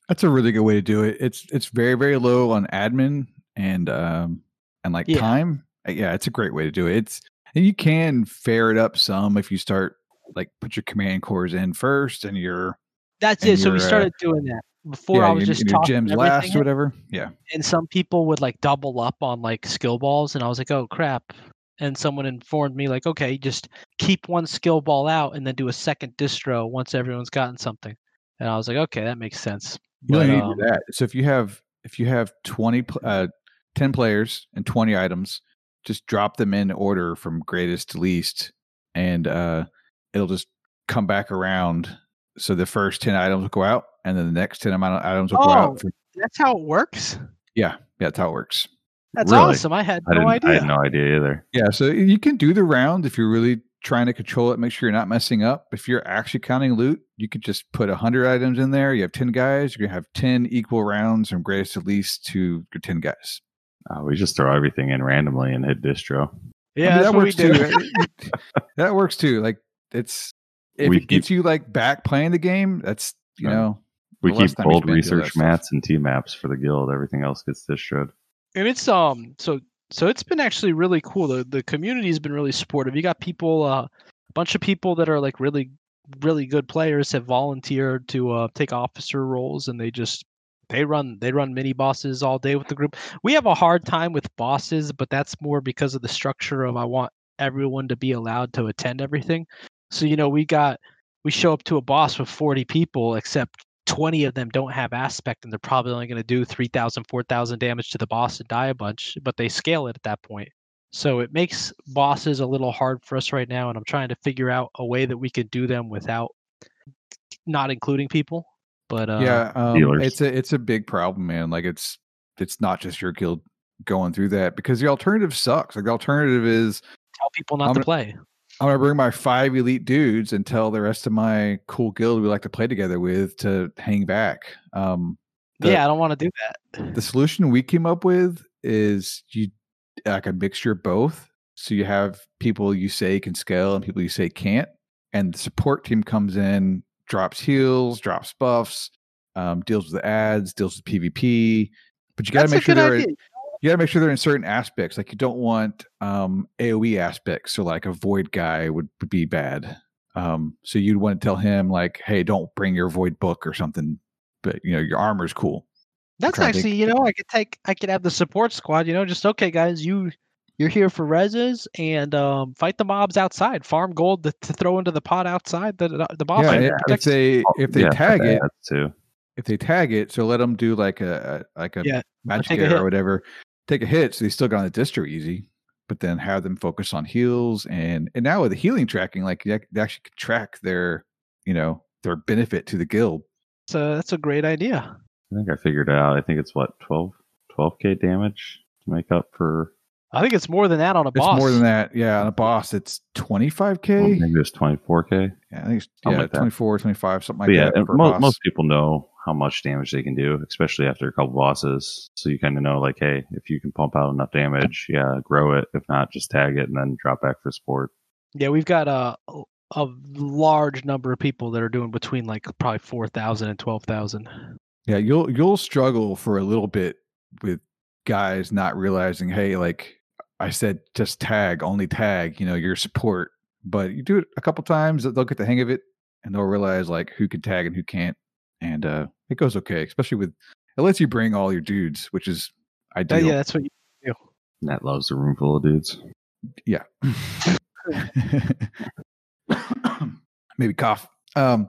That's a really good way to do it. It's it's very very low on admin and um and like Yeah. time. Uh, Yeah, it's a great way to do it. It's and you can fair it up some if you start like put your command cores in first and your That's And it. So we uh, started doing that. Before yeah, I was your, just your tossing gems last or whatever. Yeah. and some people would like double up on like skill balls and i was like oh crap and someone informed me like okay just keep one skill ball out and then do a second distro once everyone's gotten something and i was like okay that makes sense You But, need to um, do that. So if you have if you have twenty uh ten players and twenty items, just drop them in order from greatest to least, and uh it'll just come back around. So the first ten items will go out, and then the next ten amount of items will go Oh. out. For, that's how it works yeah, yeah, that's how it works. That's Really? awesome i had I no idea I had no idea either. Yeah, so you can do the round if you're really trying to control it. Make sure you're not messing up. If you're actually counting loot, you could just put hundred items in there. You have ten guys. You're gonna have ten equal rounds from greatest to least to your ten guys. Uh, we just throw everything in randomly and hit distro. yeah I mean, that's that what we works do too. that works too. Like it's if We it gets you like back playing the game, that's you Right. know We keep old you gold spend doing that research stuff. mats and T maps for the guild. Everything else gets distroed. And it's um so so it's been actually really cool. The the community has been really supportive. You got people uh, a bunch of people that are like really really good players have volunteered to uh, take officer roles and they just they run they run mini bosses all day with the group. We have a hard time with bosses but that's more because of the structure of i want everyone to be allowed to attend everything. So you know we got we show up to a boss with 40 people except 20 of them don't have aspect and they're probably only going to do 3000 4000 damage to the boss and die a bunch but they scale it at that point so it makes bosses a little hard for us right now and i'm trying to figure out a way that we could do them without not including people but uh yeah, um, it's a it's a big problem, man. Like it's it's not just your guild going through that because the alternative sucks. Like the alternative is tell people not I'm to gonna- play I'm gonna bring my five elite dudes and tell the rest of my cool guild we like to play together with to hang back. Um, the- yeah i don't want to do that the solution we came up with is you like a mixture of both. So you have people you say can scale and people you say can't, and the support team comes in, drops heals, drops buffs, um, deals with the ads, deals with PvP. But you got to make sure they're idea. You got to make sure they're in certain aspects. Like you don't want um, AOE aspects. So like a void guy would, would be bad. Um, so you'd want to tell him like, hey, don't bring your void book or something. But you know your armor's cool. That's trying to actually, you know, I could take, I could have the support squad. You know, just okay, guys, you you're here for reses and um, fight the mobs outside, farm gold to, to throw into the pot outside the the, the boss. yeah, fight i- if they if they Yeah, tag it, that too. If they tag it, so let them do like a, a like a Yeah, magic take a hit. or whatever. Take a hit, so they still got on the distro easy. But then have them focus on heals and and now with the healing tracking, like they they actually can track their you know their benefit to the guild. so that's a great idea. I think I figured it out. I think it's what 12 k damage to make up for. I think it's more than that on a It's boss. It's more than that. Yeah, on a boss, it's twenty five k. well, maybe it's 24k. Yeah, I think it's Something yeah, like that. 24, 25, something like But yeah, that. and for mo- most people know how much damage they can do, especially after a couple bosses. So you kind of know, like, hey, if you can pump out enough damage, yeah, grow it. If not, just tag it and then drop back for support. Yeah, we've got a a large number of people that are doing between like probably 4,000 and 12,000. Yeah, you'll you'll struggle for a little bit with guys not realizing, hey, like I said, just tag, only tag, you know, your support. But you do it a couple times, they'll get the hang of it and they'll realize like who can tag and who can't. And uh it goes okay, especially with it lets you bring all your dudes, which is Uh, ideal. yeah, that's what you do. Nat loves a room full of dudes. yeah. Maybe cough. Um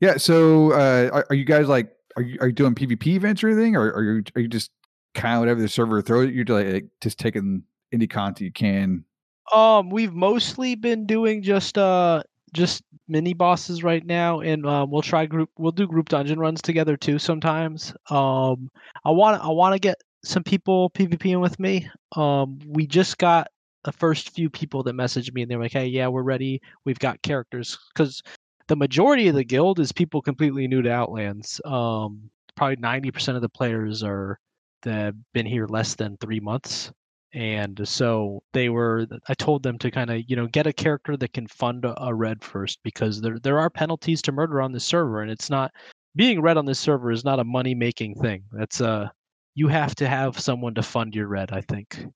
yeah, so uh are, are you guys like are you are you doing PvP events or anything? Or are you are you just kind of whatever the server throws You're like just taking any content you can? Um, we've mostly been doing just uh just mini bosses right now, and um, we'll try group. We'll do group dungeon runs together too sometimes. Um, I want I want to get some people PvPing with me. Um, we just got the first few people that messaged me, and they're like, "Hey, yeah, we're ready. We've got characters." Because the majority of the guild is people completely new to Outlands. Um, probably ninety percent of the players are that been here less than three months and so they were i told them to kind of you know get a character that can fund a, red first because there there are penalties to murder on this server and it's not being red on this server is not a money making thing. That's uh you have to have someone to fund your red i think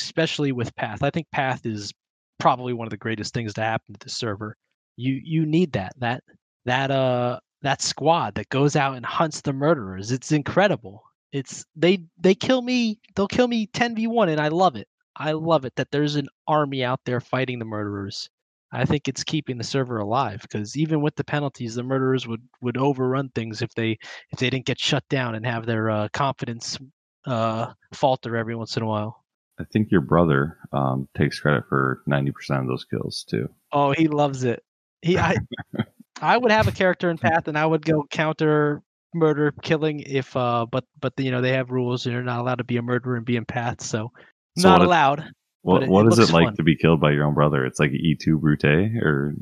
especially with path. I think path is probably one of the greatest things to happen to the server. You you need that that that uh that squad that goes out and hunts the murderers. It's incredible it's they they kill me. They'll kill me 10v1 and I love it. I love it that there's an army out there fighting the murderers. I think it's keeping the server alive because even with the penalties, the murderers would would overrun things if they if they didn't get shut down and have their uh, confidence uh, falter every once in a while. I think your brother um, takes credit for ninety percent of those kills too. Oh, he loves it. He I I would have a character in Path and I would go counter murder killing if uh but but you know they have rules and you're not allowed to be a murderer and be empath so, so not allowed what, it, what it is it like fun. to be killed by your own brother? It's like e2 brute or?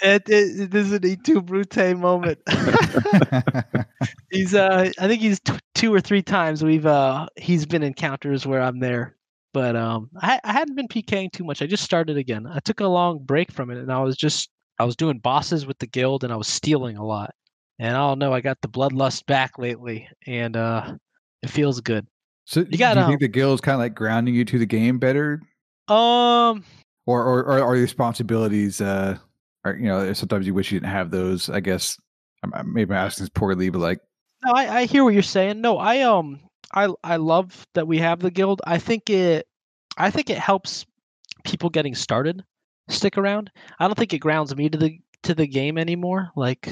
It, it, it is an e2 brute moment. He's uh i think he's t- two or three times we've uh he's been encounters where i'm there but um I, I hadn't been pking too much. I just started again. I took a long break from it and i was just i was doing bosses with the guild and i was stealing a lot and I don't know, I got the bloodlust back lately, and uh, it feels good. So you got, do you um, think the guild is kind of like grounding you to the game better? Um, or or, or are responsibilities? Uh, are you know sometimes you wish you didn't have those. I guess I'm, maybe I'm asking this poorly, but like, no, I, I hear what you're saying. No, I um, I I love that we have the guild. I think it, I think it helps people getting started stick around. I don't think it grounds me to the to the game anymore. Like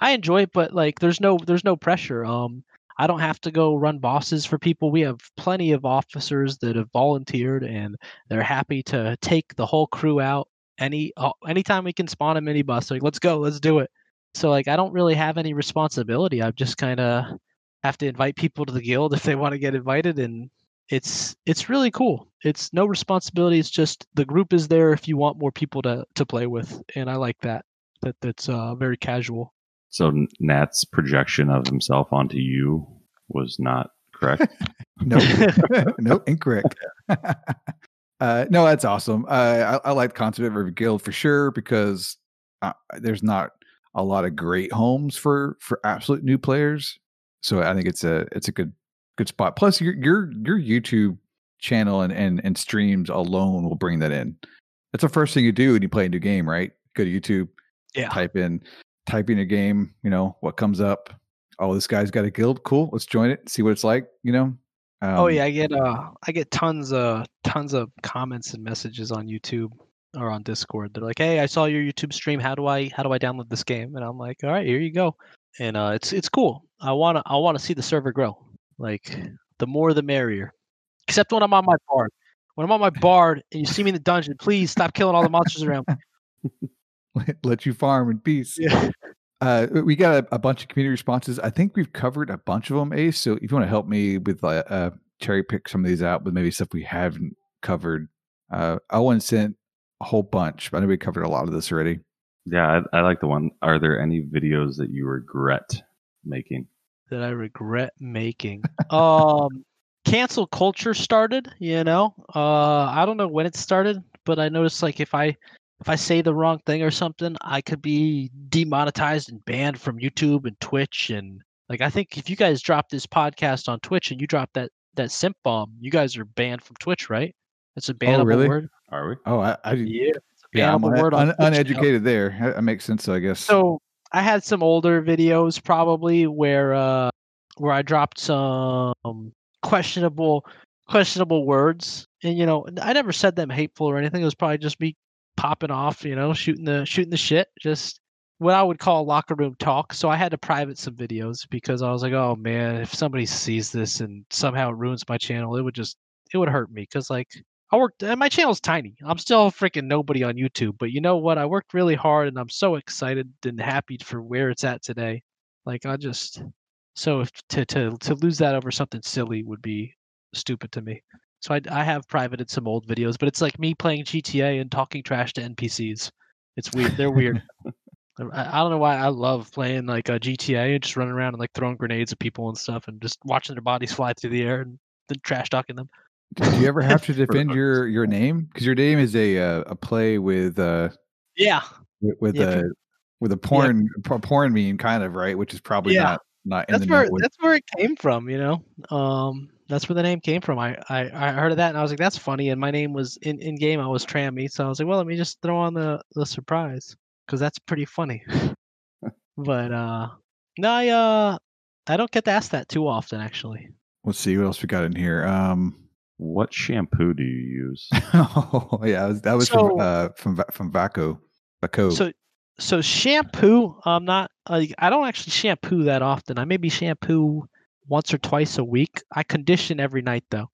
I enjoy it, but like there's no there's no pressure. Um, I don't have to go run bosses for people. We have plenty of officers that have volunteered and they're happy to take the whole crew out any uh, anytime we can spawn a mini bus. Like let's go, let's do it. So like I don't really have any responsibility. I just kind of have to invite people to the guild if they want to get invited and it's it's really cool. It's no responsibility. It's just the group is there if you want more people to to play with, and I like that. That that's uh, very casual. So Nat's projection of himself onto you was not correct. no, no, incorrect. uh, no, that's awesome. Uh, I, I like concept of a guild for sure because uh, there's not a lot of great homes for for absolute new players. So I think it's a it's a good good spot. Plus, your your your YouTube channel and and, and streams alone will bring that in. That's the first thing you do when you play a new game, right? Go to YouTube, yeah. type in typing a game, you know, what comes up. Oh, this guy's got a guild. Cool. Let's join it. See what it's like. You know. Um, oh yeah, I get uh, I get tons of tons of comments and messages on YouTube or on Discord. They're like, "Hey, I saw your YouTube stream. How do I how do I download this game?" And I'm like, "All right, here you go." And uh, it's it's cool. I wanna I wanna see the server grow. Like the more the merrier. Except when I'm on my bard. When I'm on my bard and you see me in the dungeon, please stop killing all the monsters around. let you farm in peace. Yeah. Uh, we got a, a, bunch of community responses. I think we've covered a bunch of them, Ace. So if you want to help me with uh, uh, cherry pick some of these out, but maybe stuff we haven't covered, uh, Owen sent a whole bunch. But I know we covered a lot of this already. Yeah, I, I like the one. Are there any videos that you regret making? That I regret making. um, cancel culture started. You know, uh, I don't know when it started, but I noticed like if I if I say the wrong thing or something, I could be demonetized and banned from YouTube and Twitch. And like, I think if you guys drop this podcast on Twitch and you drop that that simp bomb, you guys are banned from Twitch, right? It's a bannable oh, really? word. Are we? Oh, I, I yeah, yeah, I'm un- un- uneducated there. That makes sense, I guess. So I had some older videos probably where uh where I dropped some questionable questionable words and you know i never said them hateful or anything it was probably just me popping off, you know, shooting the shooting the shit, just what I would call locker room talk. So I had to private some videos because I was like, oh man, if somebody sees this and somehow it ruins my channel, it would just it would hurt me because like I worked and my channel's tiny. I'm still freaking nobody on YouTube, but you know what? I worked really hard and I'm so excited and happy for where it's at today. Like I just so if to to to lose that over something silly would be stupid to me. So I I have privated some old videos, but it's like me playing GTA and talking trash to NPCs. It's weird. They're weird. I, I don't know why I love playing like a GTA and just running around and like throwing grenades at people and stuff and just watching their bodies fly through the air and then trash talking them. Do you ever have to defend your your name because your name is a uh, a play with uh Yeah, with, with Yeah, a with a porn por- porn meme kind of right, which is probably Yeah. not not in that's the where note that's where it came from. You know, um, that's where the name came from. I, I I heard of that and I was like, that's funny. And my name was in in game. I was Trammy, so I was like, well, let me just throw on the the surprise because that's pretty funny. but uh, no, I uh, I don't get to ask that too often actually. Let's see what else we got in here. Um, What shampoo do you use? oh yeah, that was, that was So- from uh from from Vaco. Vaco. So so shampoo, I'm not like I don't actually shampoo that often. I maybe shampoo once or twice a week. I condition every night though.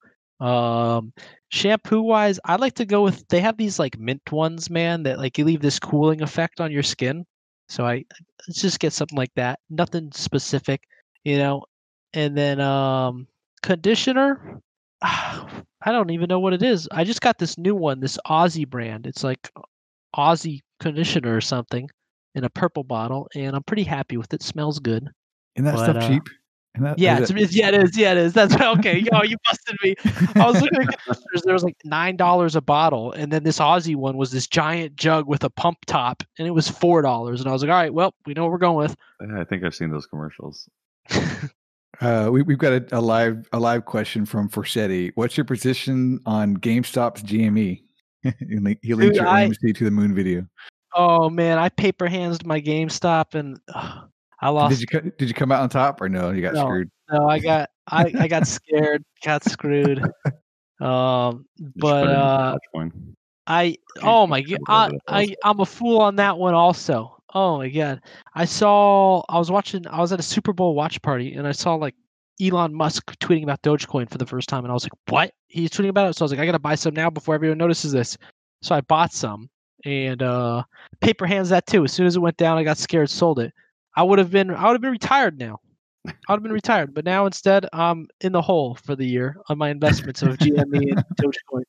Um shampoo wise, I like to go with they have these like mint ones, man, that like you leave this cooling effect on your skin. So I let's just get something like that. Nothing specific, you know. And then um conditioner I don't even know what it is. I just got this new one, this Aussie brand. It's like Aussie conditioner or something in a purple bottle, and I'm pretty happy with it. Smells good. Isn't that but, stuff uh, cheap? Isn't that- Yeah, it's, it- it's- yeah, it is. Yeah, it is. That's okay. Yo, you busted me. I was looking at conditioners. There was like nine dollars a bottle, and then this Aussie one was this giant jug with a pump top, and it was four dollars. And I was like, all right, well, we know what we're going with. Yeah, I think I've seen those commercials. Uh, we, we've got a, a live a live question from Forsetti. What's your position on GameStop's GME? he link- he linked Dude, your I- AMC to the moon video. oh man, I paper hands my GameStop, and ugh, I lost. Did you did you come out on top or no? You got No. screwed. No, I got I, I got scared, got screwed. Um, but put it in uh, I oh my god, I, I I'm a fool on that one also. Oh my god, I saw I was watching I was at a Super Bowl watch party and I saw like Elon Musk tweeting about Dogecoin for the first time and I was like, what? He's tweeting about it. So I was like, I gotta buy some now before everyone notices this. So I bought some and uh paper hands that too. As soon as it went down, I got scared, sold it. I would have been I would have been retired now. I would have been retired, but now instead I'm in the hole for the year on my investments of GME and Dogecoin.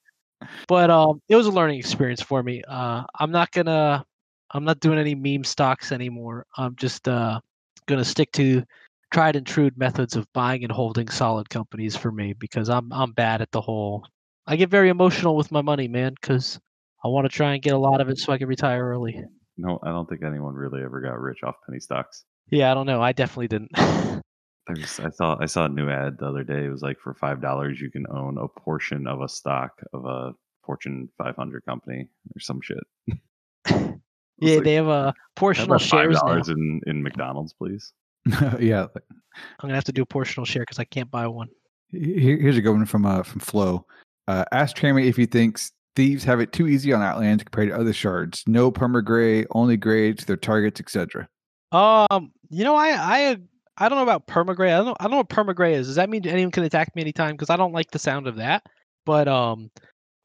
But um it was a learning experience for me. Uh i'm not gonna i'm not doing any meme stocks anymore. I'm just uh gonna stick to tried and true methods of buying and holding solid companies for me because i'm i'm bad at the whole i get very emotional with my money man because i want to try and get a lot of it so i can retire early No, I don't think anyone really ever got rich off penny stocks. yeah i don't know i definitely didn't There's, I saw I saw a new ad the other day. It was like for five dollars you can own a portion of a stock of a Fortune 500 company or some shit. Yeah like, they have a "How portional about five shares now. dollars in in McDonald's, please. yeah. i'm gonna have to do a portional share because i can't buy one Here, here's a good one from uh from Flo. Uh, ask Trammy if he thinks thieves have it too easy on Outlands compared to other shards. No perma gray, only grades, their targets, etc. Um, you know, I I I don't know about permagray. I don't know. I don't know what permagray is. Does that mean anyone can attack me anytime? Because I don't like the sound of that. But um,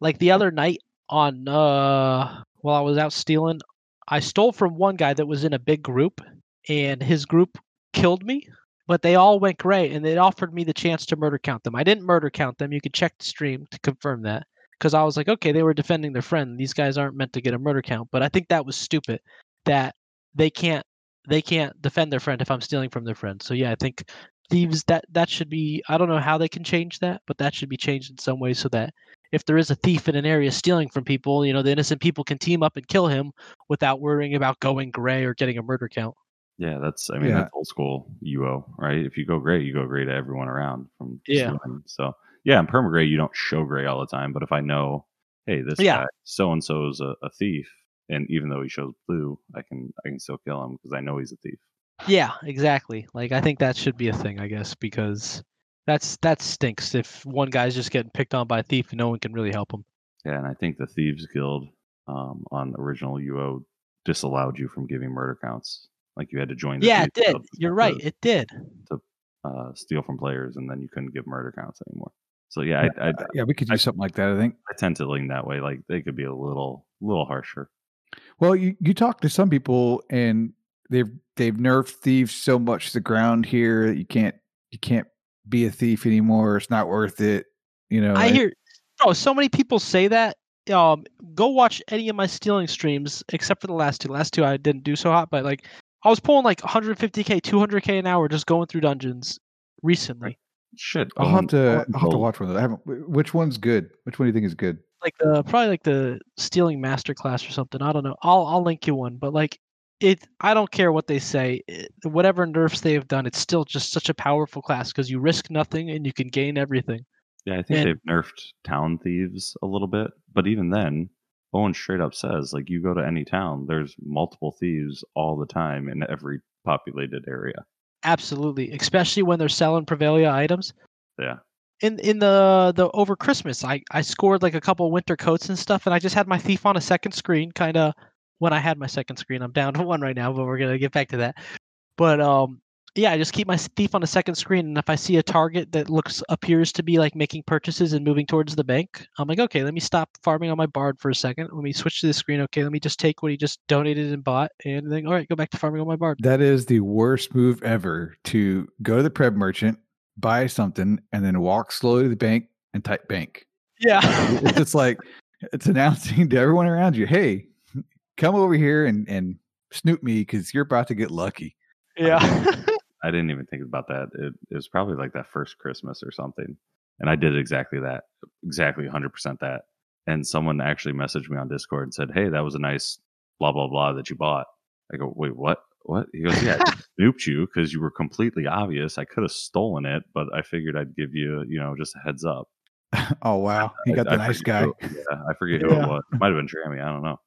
like the other night on uh, while I was out stealing, I stole from one guy that was in a big group, and his group killed me. But they all went gray, and they offered me the chance to murder count them. I didn't murder count them. You can check the stream to confirm that. Because I was like, okay, they were defending their friend. These guys aren't meant to get a murder count. But I think that was stupid. That they can't they can't defend their friend if I'm stealing from their friend. So yeah, I think thieves that that should be I don't know how they can change that, but that should be changed in some way so that if there is a thief in an area stealing from people, you know, the innocent people can team up and kill him without worrying about going gray or getting a murder count. Yeah, that's I mean Yeah. that's old school UO, right? If you go gray, you go gray to everyone around from Yeah. stealing. So yeah, in perma gray you don't show gray all the time, but if I know, hey, this Yeah. guy so and so is a, a thief, and even though he shows blue, I can I can still kill him because I know he's a thief. Yeah, exactly. Like I think that should be a thing, I guess, because that's that stinks if one guy's just getting picked on by a thief and no one can really help him. Yeah, and I think the Thieves Guild um, on original UO disallowed you from giving murder counts. Like you had to join. The Yeah, it did. You're to, right. It did. To uh, steal from players, and then you couldn't give murder counts anymore. So yeah, I, I, Uh, yeah, we could do I- something like that. I think. I tend to lean that way. Like they could be a little little harsher. Well, you, you talk to some people and they've they've nerfed thieves so much to the ground here that you can't you can't be a thief anymore. It's not worth it. You know, I and- hear, oh, so many people say that. Um, go watch any of my stealing streams, except for the last two. Last two I didn't do so hot, but like I was pulling like 150k, 200k an hour just going through dungeons recently. Shit. I'll have to I'll have to watch one of those. I haven't. Which one's good? Which one do you think is good? Like the probably like the stealing masterclass or something. I don't know. I'll I'll link you one, but like it. I don't care what they say. It, whatever nerfs they have done, it's still just such a powerful class because you risk nothing and you can gain everything. Yeah, I think And- they've nerfed town thieves a little bit, but even then, Owen straight up says like you go to any town, there's multiple thieves all the time in every populated area. Absolutely, especially when they're selling Prevalia items. Yeah. In in the the over Christmas, I I scored like a couple winter coats and stuff, and I just had my thief on a second screen, kind of. When I had my second screen, I'm down to one right now, but we're gonna get back to that. But um, yeah, I just keep my thief on the second screen, and if I see a target that looks appears to be like making purchases and moving towards the bank, I'm like, okay, let me stop farming on my bard for a second. Let me switch to the screen. Okay, let me just take what he just donated and bought, and then all right, go back to farming on my bard. That is the worst move ever to go to the prep merchant, buy something, and then walk slowly to the bank and type bank. Yeah. it's just like it's announcing to everyone around you, hey, come over here and and snoop me because you're about to get lucky. yeah. I didn't even think about that. It, it was probably like that first Christmas or something. And I did exactly that, exactly 100% that. And someone actually messaged me on Discord and said, Hey, that was a nice blah, blah, blah that you bought. I go, Wait, what? What? He goes, Yeah, I snooped you because you were completely obvious. I could have stolen it, but I figured I'd give you, you know, just a heads up. oh wow, he I- got the I nice guy. who- yeah, I forget who Yeah. it was. It might have been Trammy. I don't know.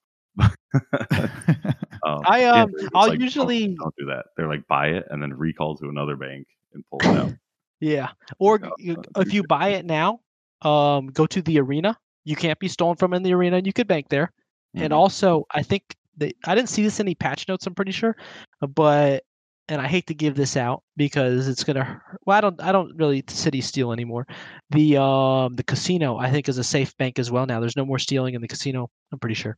Um, I, um, I'll like, "Don't- usually- don't do that. They're like buy it and then recall to another bank and pull it out. Yeah. Or you, if you buy it now, um, go to the arena. You can't be stolen from in the arena, and you could bank there. And Mhm. also, I think that I didn't see this in any patch notes. I'm pretty sure, uh, but and I hate to give this out because it's gonna. hurt- Well, I don't. I don't really city steal anymore. The um the casino I think is a safe bank as well now. There's no more stealing in the casino. I'm pretty sure.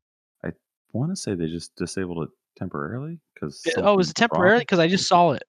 I want to say they just disabled it temporarily because oh, is it temporary? Because I just saw it.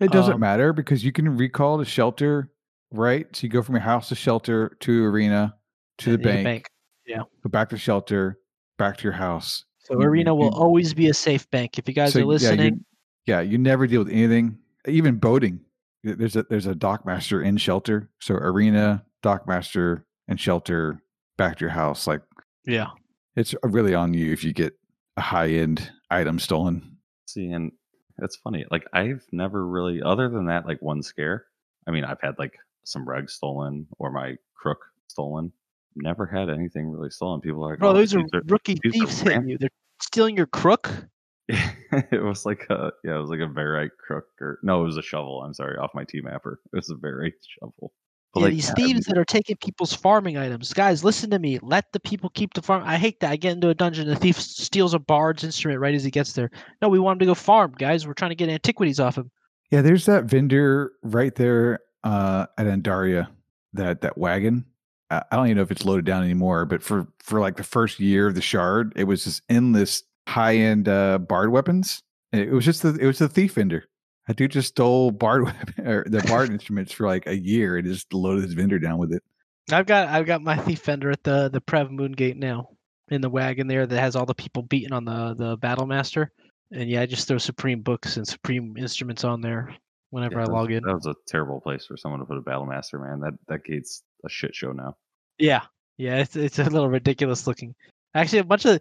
It doesn't Um, matter because you can recall to shelter, right? So you go from your house to shelter to arena to the in bank, the go back to shelter, back to your house. So You- arena will you- always be a safe bank. If you guys So, are yeah, you- listening, Yeah, you never deal with anything, even boating. There's a there's a dockmaster in shelter. So arena, dockmaster, and shelter back to your house. Like yeah. it's really on you if you get a high end item stolen. See, and it's funny. Like I've never really, other than that, like one scare. I mean, I've had like some regs stolen or my crook stolen. Never had anything really stolen. People are like, Bro, "Oh, those are these rookie these are thieves hitting you. They're stealing your crook. it was like a yeah, it was like a Verite crook or no, it was a shovel. I'm sorry, off my T mapper. It was a Verite shovel. But, yeah, like, these thieves that are taking people's farming items. Guys, listen to me. Let the people keep the farm. I hate that. I get into a dungeon, the thief steals a bard's instrument right as he gets there. No, we want him to go farm, guys. We're trying to get antiquities off him. Yeah, there's that vendor right there uh, at Andaria. That that wagon. I I don't even know if it's loaded down anymore, but for for like the first year of the shard, it was just endless high end uh, bard weapons. It was just the it was the thief vendor. That dude just stole bard or the bard instruments for like a year and just loaded his vendor down with it. I've got I've got my thief vendor at the the Prev Moongate now in the wagon there that has all the people beating on the the battle master. And yeah, I just throw Supreme books and Supreme instruments on there whenever yeah, I log in. That was a terrible place for someone to put a battle master, man. That that gate's a shit show now. Yeah, yeah, it's it's a little ridiculous looking. Actually, a bunch of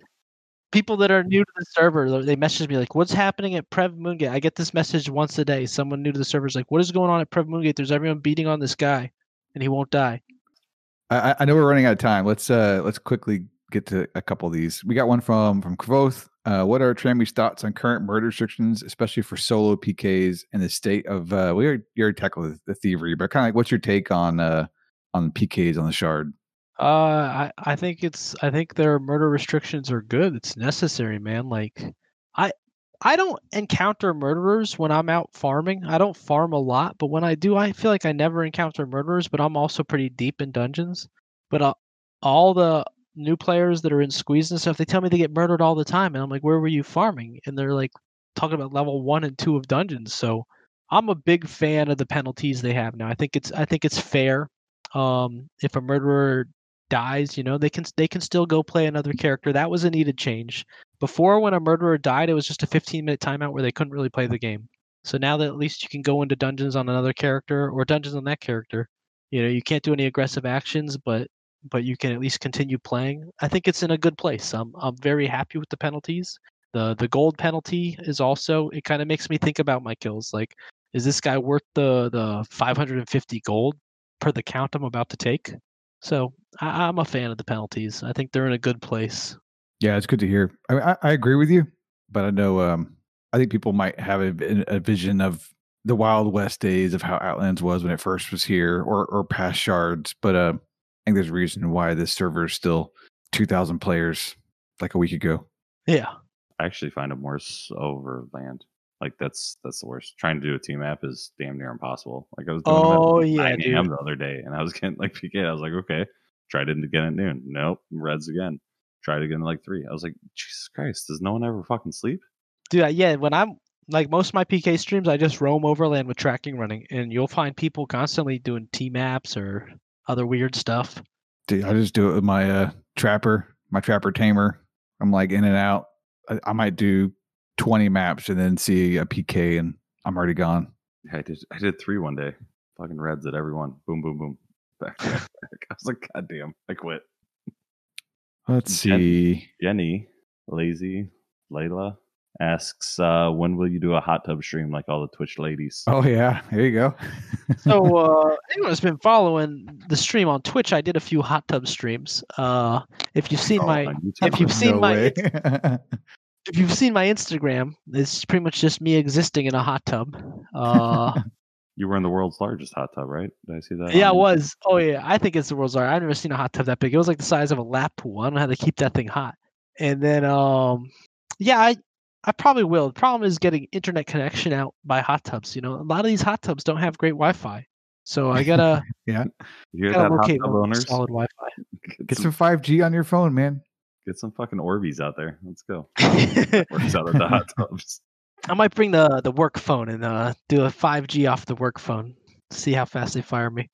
people that are new to the server, they- message me like, "What's happening at Prev Moongate?" I get this message once a day. Someone new to the server is like, "What is going on at Prev Moongate? There's everyone beating on this guy, and he won't die." I, I- know we're running out of time. Let's uh let's quickly get to a couple of these. We got one from from Kvoth. Uh, what are Trammy's thoughts on current murder restrictions, especially for solo PKs and the state of uh we already, you already tackled the, the thievery, but kind of like what's your take on uh on PKs on the shard? Uh, I I think it's I think their murder restrictions are good. It's necessary, man. Like, I I don't encounter murderers when I'm out farming. I don't farm a lot, but when I do, I feel like I never encounter murderers. But I'm also pretty deep in dungeons. But uh, all the new players that are in squeeze and stuff, they tell me they get murdered all the time, and I'm like, where were you farming? And they're like talking about level one and two of dungeons. So I'm a big fan of the penalties they have now. I think it's I think it's fair. Um, if a murderer dies, you know, they can they can still go play another character. That was a needed change. Before, when a murderer died, it was just a 15 minute timeout where they couldn't really play the game. So now that at least you can go into dungeons on another character or dungeons on that character, you know, you can't do any aggressive actions, but but you can at least continue playing. I think it's in a good place. I'm I'm very happy with the penalties. The the gold penalty is also it kind of makes me think about my kills. Like, is this guy worth the the 550 gold per the count I'm about to take? So I, I'm a fan of the penalties. I think they're in a good place. Yeah, it's good to hear. I, I, I agree with you, but I know um, I think people might have a, a vision of the Wild West days of how Outlands was when it first was here, or or past shards. But uh, I think there's a reason why this server is still 2,000 players, like a week ago. Yeah. I actually find it worse overland. Like that's that's the worst. Trying to do a team map is damn near impossible. Like I was doing Oh, it at yeah, 9 a.m. the other day, and I was getting like PK. I was like, okay, tried it again at noon. Nope, reds again. Tried it again at like three. I was like, Jesus Christ, does no one ever fucking sleep? Dude, I- yeah, when I'm like most of my PK streams, I just roam overland with tracking running, and you'll find people constantly doing T maps or other weird stuff. Dude, I just do it with my uh, trapper, my trapper tamer. I'm like in and out. I, I might do 20 maps and then see a PK and I'm already gone. Yeah, I did. I did three one day. Fucking reds at everyone. Boom, boom, boom. Back to back. I was like, God damn, I quit. Let's Jen- see. Jenny, lazy, Layla asks, uh, when will you do a hot tub stream like all the Twitch ladies? Oh yeah, there you go. So, uh, anyone who's been following the stream on Twitch, I did a few hot tub streams. Uh, if you've seen Oh, my if you've seen no my way. if you've seen my Instagram, it's pretty much just me existing in a hot tub. Uh, You were in the world's largest hot tub, right? Did I see that? yeah, it was. Oh yeah, I think it's the world's largest. I've never seen a hot tub that big. It was like the size of a lap pool. I don't know how to keep that thing hot. And then, um, yeah, I I probably will. The problem is getting internet connection out by hot tubs. You know, a lot of these hot tubs don't have great Wi-Fi, so I gotta You hear gotta that, hot locate tub owners? solid Wi-Fi. Get, Get some, some 5G on your phone, man. Get some fucking Orbeez out there. Let's go. Works out at the hot tubs. I might bring the the work phone and uh, do a 5G off the work phone. See how fast they fire me.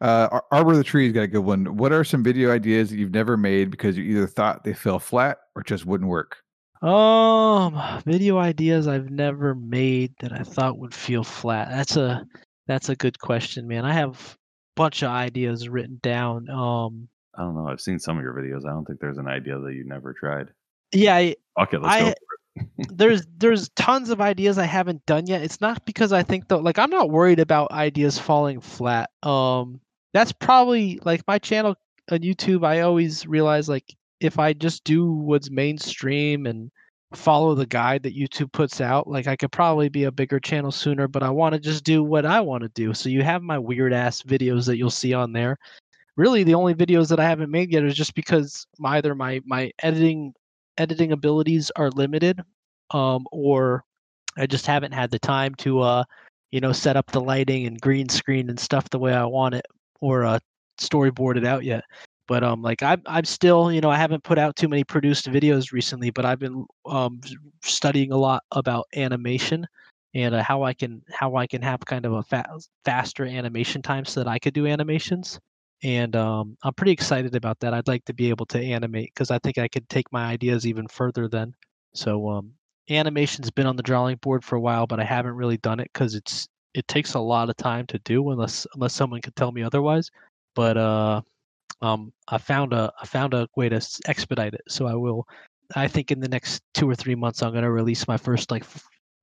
Uh, Ar- Arbor of the Tree's got a good one. What are some video ideas that you've never made because you either thought they fell flat or just wouldn't work? Um, video ideas I've never made that I thought would feel flat. That's a that's a good question, man. I have a bunch of ideas written down. Um, I don't know. I've seen some of your videos. I don't think there's an idea that you never tried. yeah, I, Okay, let's I- go. there's there's tons of ideas I haven't done yet. It's not because I think though like I'm not worried about ideas falling flat. Um that's probably like my channel on YouTube I always realize like if I just do what's mainstream and follow the guide that YouTube puts out, like I could probably be a bigger channel sooner, but I want to just do what I want to do. So you have my weird ass videos that you'll see on there. Really the only videos that I haven't made yet is just because my, either my my editing editing abilities are limited um, or I just haven't had the time to, uh, you know, set up the lighting and green screen and stuff the way I want it, or uh, storyboard it out yet. But um, like I'm, I'm still, you know, I haven't put out too many produced videos recently, but I've been um, studying a lot about animation and uh, how I can, how I can have kind of a fa- faster animation time so that I could do animations. And um, I'm pretty excited about that. I'd like to be able to animate because I think I could take my ideas even further then. So um, animation's been on the drawing board for a while, but I haven't really done it because it's it takes a lot of time to do unless unless someone could tell me otherwise. But uh, um, I found a I found a way to expedite it, so I will. I think in the next two or three months, I'm gonna release my first like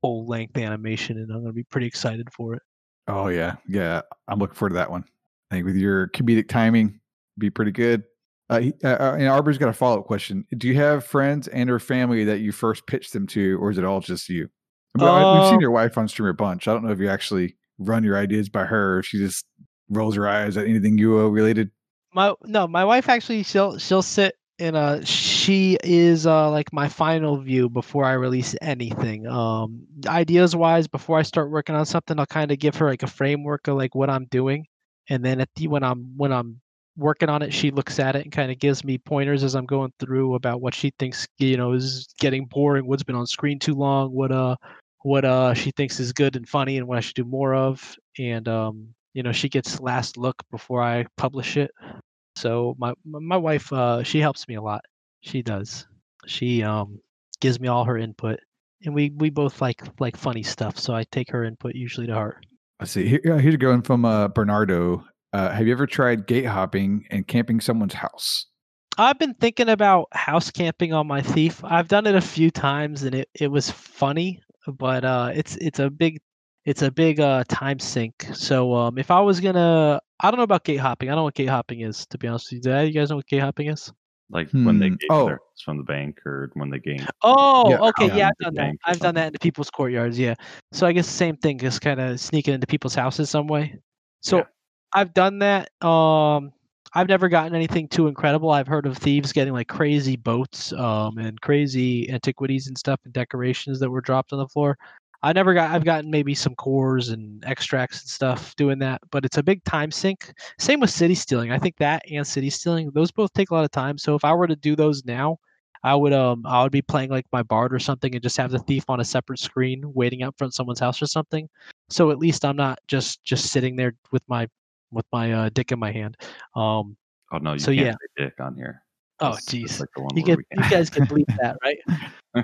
full length animation, and I'm gonna be pretty excited for it. Oh yeah, yeah. I'm looking forward to that one. I think with your comedic timing, be pretty good. Uh, he- uh, uh, and Arbor's got a follow up question. Do you have friends and or family that you first pitched them to, or is it all just you? I mean, I- we've seen Uh, your wife on stream a bunch. I don't know if you actually run your ideas by her, or she just rolls her eyes at anything UO related. my no my wife actually she'll she'll sit and uh she is uh like my final view before i release anything um ideas wise before i start working on something i'll kind of give her like a framework of like what i'm doing and then at the when i'm when i'm working on it she looks at it and kind of gives me pointers as i'm going through about what she thinks you know is getting boring what's been on screen too long what uh what uh she thinks is good and funny and what i should do more of and um you know she gets last look before i publish it so my my wife, uh, she helps me a lot. She does. She um gives me all her input, and we we both like like funny stuff. So I take her input usually to heart. I see. Here, here's going from uh, Bernardo. Uh, have you ever tried gate hopping and camping someone's house? I've been thinking about house camping on my thief. I've done it a few times and it, it was funny, but uh, it's it's a big it's a big uh, time sink. So um, if I was gonna, I don't know about gate hopping. I don't know what gate hopping is, to be honest with you. Do you guys know what gate hopping is? Like when they Hmm. gave Oh. their from the bank or when they gained. Oh, Yeah, okay, yeah, yeah, I've done that. bank or I've done that into people's courtyards. Yeah. So I guess the same thing, just kind of sneaking into people's houses some way. So Yeah. I've done that. Um, I've never gotten anything too incredible. I've heard of thieves getting like crazy boats, um, and crazy antiquities and stuff and decorations that were dropped on the floor. I never got. I've gotten maybe some cores and extracts and stuff doing that, but it's a big time sink. Same with city stealing. I think that and city stealing, those both take a lot of time. So if I were to do those now, I would um I would be playing like my bard or something and just have the thief on a separate screen waiting out front someone's house or something. So at least I'm not just just sitting there with my with my uh, dick in my hand. Um Oh no, you So, can't yeah. say dick on here. oh That's- that's jeez. like You where you can't- guys can bleep that, right?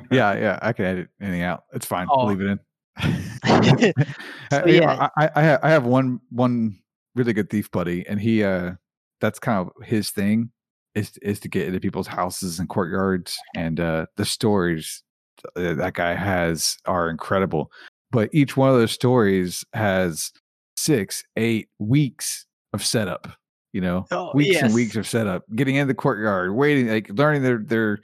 Yeah, yeah. I can edit anything out. It's fine. Oh. Leave it in. So, Uh, know, yeah. I, I, I have, one one really good thief buddy, and he uh that's kind of his thing is is to get into people's houses and courtyards, and uh the stories uh, that guy has are incredible. But each one of those stories has six, eight weeks of setup. You know, Oh, weeks and weeks of setup, getting in the courtyard, waiting, like learning their their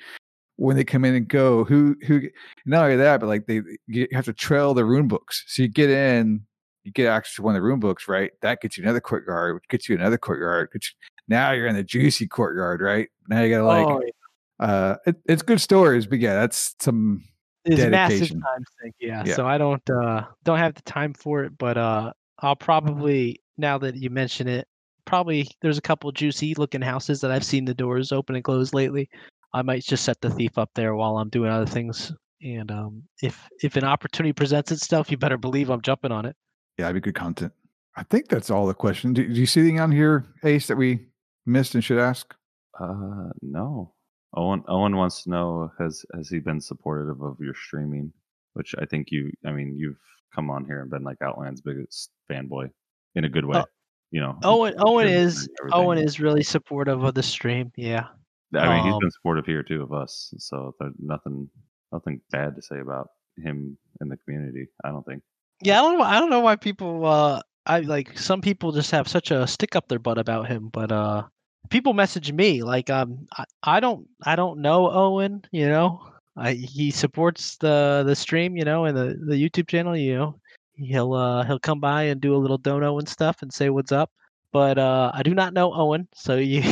when they come in and go. Who who not only that, but like they you have to trail the rune books. So you get in, you get access to one of the rune books, right? That gets you another courtyard, which gets you another courtyard. Which now you're in the juicy courtyard, right? Now you gotta like oh, yeah. uh it, it's good stories, but yeah, that's some it's massive time sink. Yeah. Yeah. So I don't uh don't have the time for it, but uh I'll probably now that you mention it, probably there's a couple juicy looking houses that I've seen the doors open and close lately. I might just set the thief up there while I'm doing other things. And um, if if an opportunity presents itself, you better believe I'm jumping on it. yeah, it'd be good content. I think that's all the questions. Do, do you see anything on here, Ace, that we missed and should ask? Uh, no. Owen Owen wants to know has has he been supportive of your streaming? Which I think you. I mean, you've come on here and been like Outland's biggest fanboy in a good way. Oh, you know. Owen Owen is everything. Owen is really supportive of the stream. Yeah. I mean, he's been supportive here too of us. So there's nothing nothing bad to say about him in the community. I don't think. Yeah, I don't know. I don't know why people. Uh, I like some people just have such a stick up their butt about him, but uh, people message me like, um, I, I don't, I don't know Owen. You know, I, he supports the the stream, you know, and the the YouTube channel. You know, he'll uh he'll come by and do a little dono and stuff and say what's up. But uh, I do not know Owen, so you.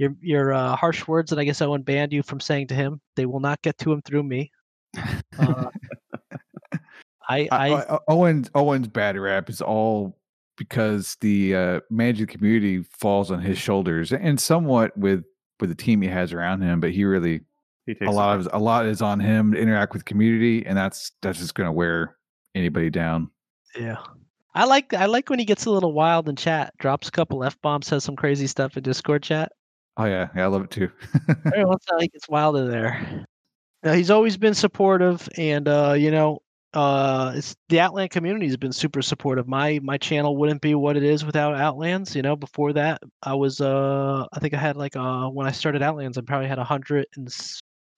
Your, your uh, harsh words that I guess Owen banned you from saying to him, they will not get to him through me. Uh, I, I, I, I, Owen's Owen's bad rap is all because the uh, managing community falls on his shoulders, and somewhat with with the team he has around him. But he really He takes a lot of a lot is on him to interact with community, and that's that's just going to wear anybody down. Yeah. I like I like when he gets a little wild in chat, drops a couple f bombs, says some crazy stuff in Discord chat. Oh yeah, yeah, I love it too. Every gets wild in there. Now, he's always been supportive, and uh, you know, uh, it's the Outland community has been super supportive. My my channel wouldn't be what it is without Outlands. You know, before that, I was uh, I think I had like uh, when I started Outlands, I probably had a hundred and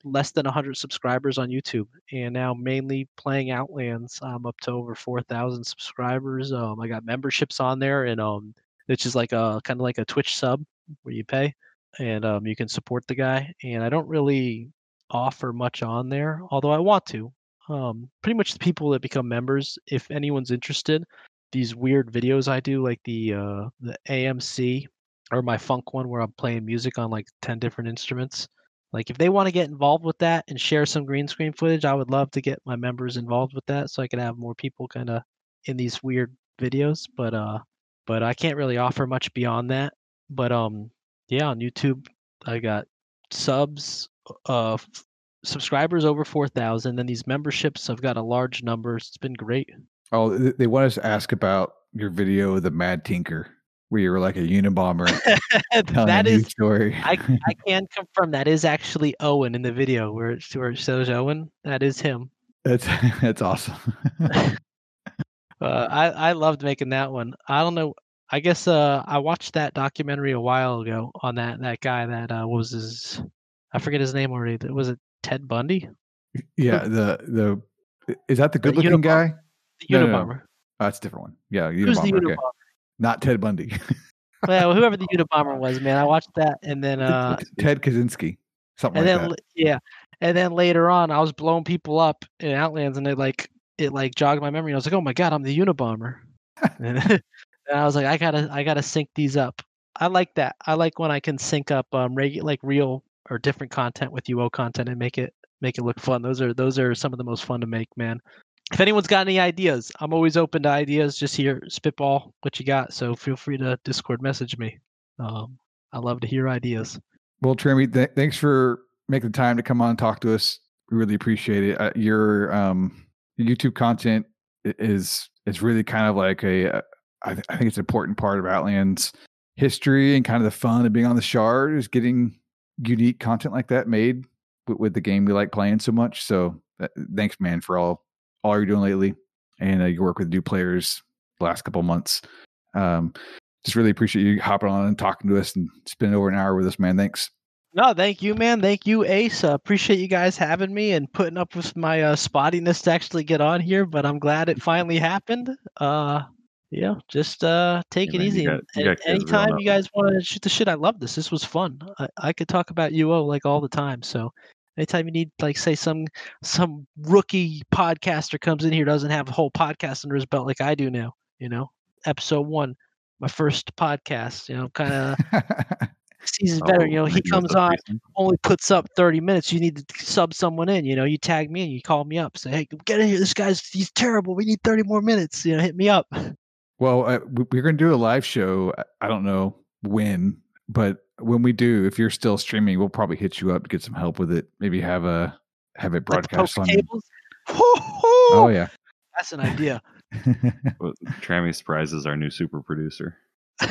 less than a hundred subscribers on YouTube, and now mainly playing Outlands, I'm up to over four thousand subscribers. Um, I got memberships on there, and um, which is like a kind of like a Twitch sub where you pay, and um, you can support the guy. And I don't really offer much on there, although I want to. Um, pretty much the people that become members, if anyone's interested, these weird videos I do, like the uh, the AMC or my funk one where I'm playing music on like ten different instruments. Like if they want to get involved with that and share some green screen footage, I would love to get my members involved with that so I can have more people kind of in these weird videos. But uh, but I can't really offer much beyond that. But um, yeah, on YouTube, I got subs, uh, f- subscribers over four thousand, and these memberships I've got a large number. It's been great. Oh, they want us to ask about your video, the Mad Tinker, where you were like a Unabomber that is story. I, I can confirm that is actually Owen in the video where it, where it shows Owen. That is him. that's that's awesome. Uh, I I loved making that one. I don't know. I guess uh, I watched that documentary a while ago on that that guy that uh, what was his I forget his name already. Was it Ted Bundy? yeah, the the is that the good looking Unabomber. guy? The No, no, no. Unabomber. Oh, that's a different one. Yeah, Who's the Unabomber. Okay. Not Ted Bundy. Well, whoever the Unabomber was, man. I watched that and then uh Ted Kaczynski. Something and like then that. yeah, and then later on, I was blowing people up in Outlands, and it like it like jogged my memory. I was like, oh my god, I'm the Unabomber, and, and I was like, I gotta I gotta sync these up. I like that. I like when I can sync up um regu- like real or different content with UO content and make it make it look fun. Those are those are some of the most fun to make, man. If anyone's got any ideas, I'm always open to ideas. Just here, spitball what you got. So feel free to Discord message me. Um, I love to hear ideas. Well, Trammy, th- thanks for making the time to come on and talk to us. We really appreciate it. Uh, your um, YouTube content is is really kind of like a. I, th- I think it's an important part of Outland's history and kind of the fun of being on the Shard is getting unique content like that made with, with the game we like playing so much. So uh, thanks, man, for all all you're doing lately and uh, your work with new players the last couple months. Um, just really appreciate you hopping on and talking to us and spending over an hour with us, man. Thanks. No, thank you, man. Thank you, Ace. Uh, appreciate you guys having me and putting up with my uh, spottiness to actually get on here. But I'm glad it finally happened. Uh, yeah, just uh, take it you easy. got- you got and kids growing anytime you guys want to shoot the shit, I love this. This was fun. I, I could talk about UO like all the time. So anytime you need, like, say some some rookie podcaster comes in here doesn't have a whole podcast under his belt like I do now. You know, episode one, my first podcast. You know, kind of seasons better. You know, he comes on reason. only puts up 30 minutes, you need to sub someone in. You know, you tag me and you call me up, say, hey, get in here. This guy's he's terrible. We need 30 more minutes. You know, hit me up. Well, uh, we- we're going to do a live show. I- I don't know when, but when we do, if you're still streaming, we'll probably hit you up to get some help with it. Maybe have a have it broadcast on. Oh yeah. That's an idea. Well, Trammy Surprise is our new super producer. All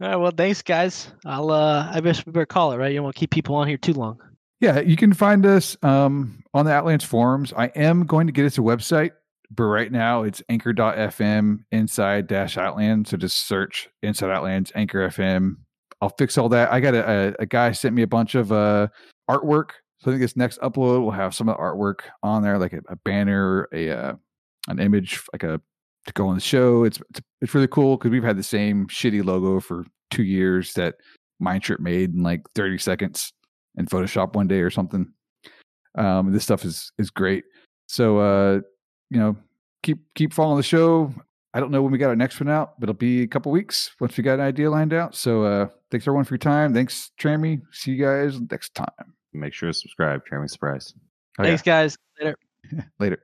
right, well, thanks, guys. I'll uh I guess we better call it, right? You don't want to keep people on here too long. yeah, you can find us um, on the Outlands forums. I am going to get us a website, but right now it's anchor.fm inside dash outland. So just search inside outlands anchor FM. I'll fix all that. I got a, a, a guy sent me a bunch of uh, artwork. So I think this next upload will have some of the artwork on there, like a, a banner, a uh, an image, like a to go on the show. It's it's, it's really cool because we've had the same shitty logo for two years that Mindtrip made in like 30 seconds in Photoshop one day or something. Um, this stuff is is great. So uh, you know, keep keep following the show. I don't know when we got our next one out, but it'll be a couple weeks once we got an idea lined out. So uh, thanks everyone for your time. Thanks, Trammy. See you guys next time. Make sure to subscribe, Trammy Surprise. Oh, yeah. Thanks, guys. Later. Later.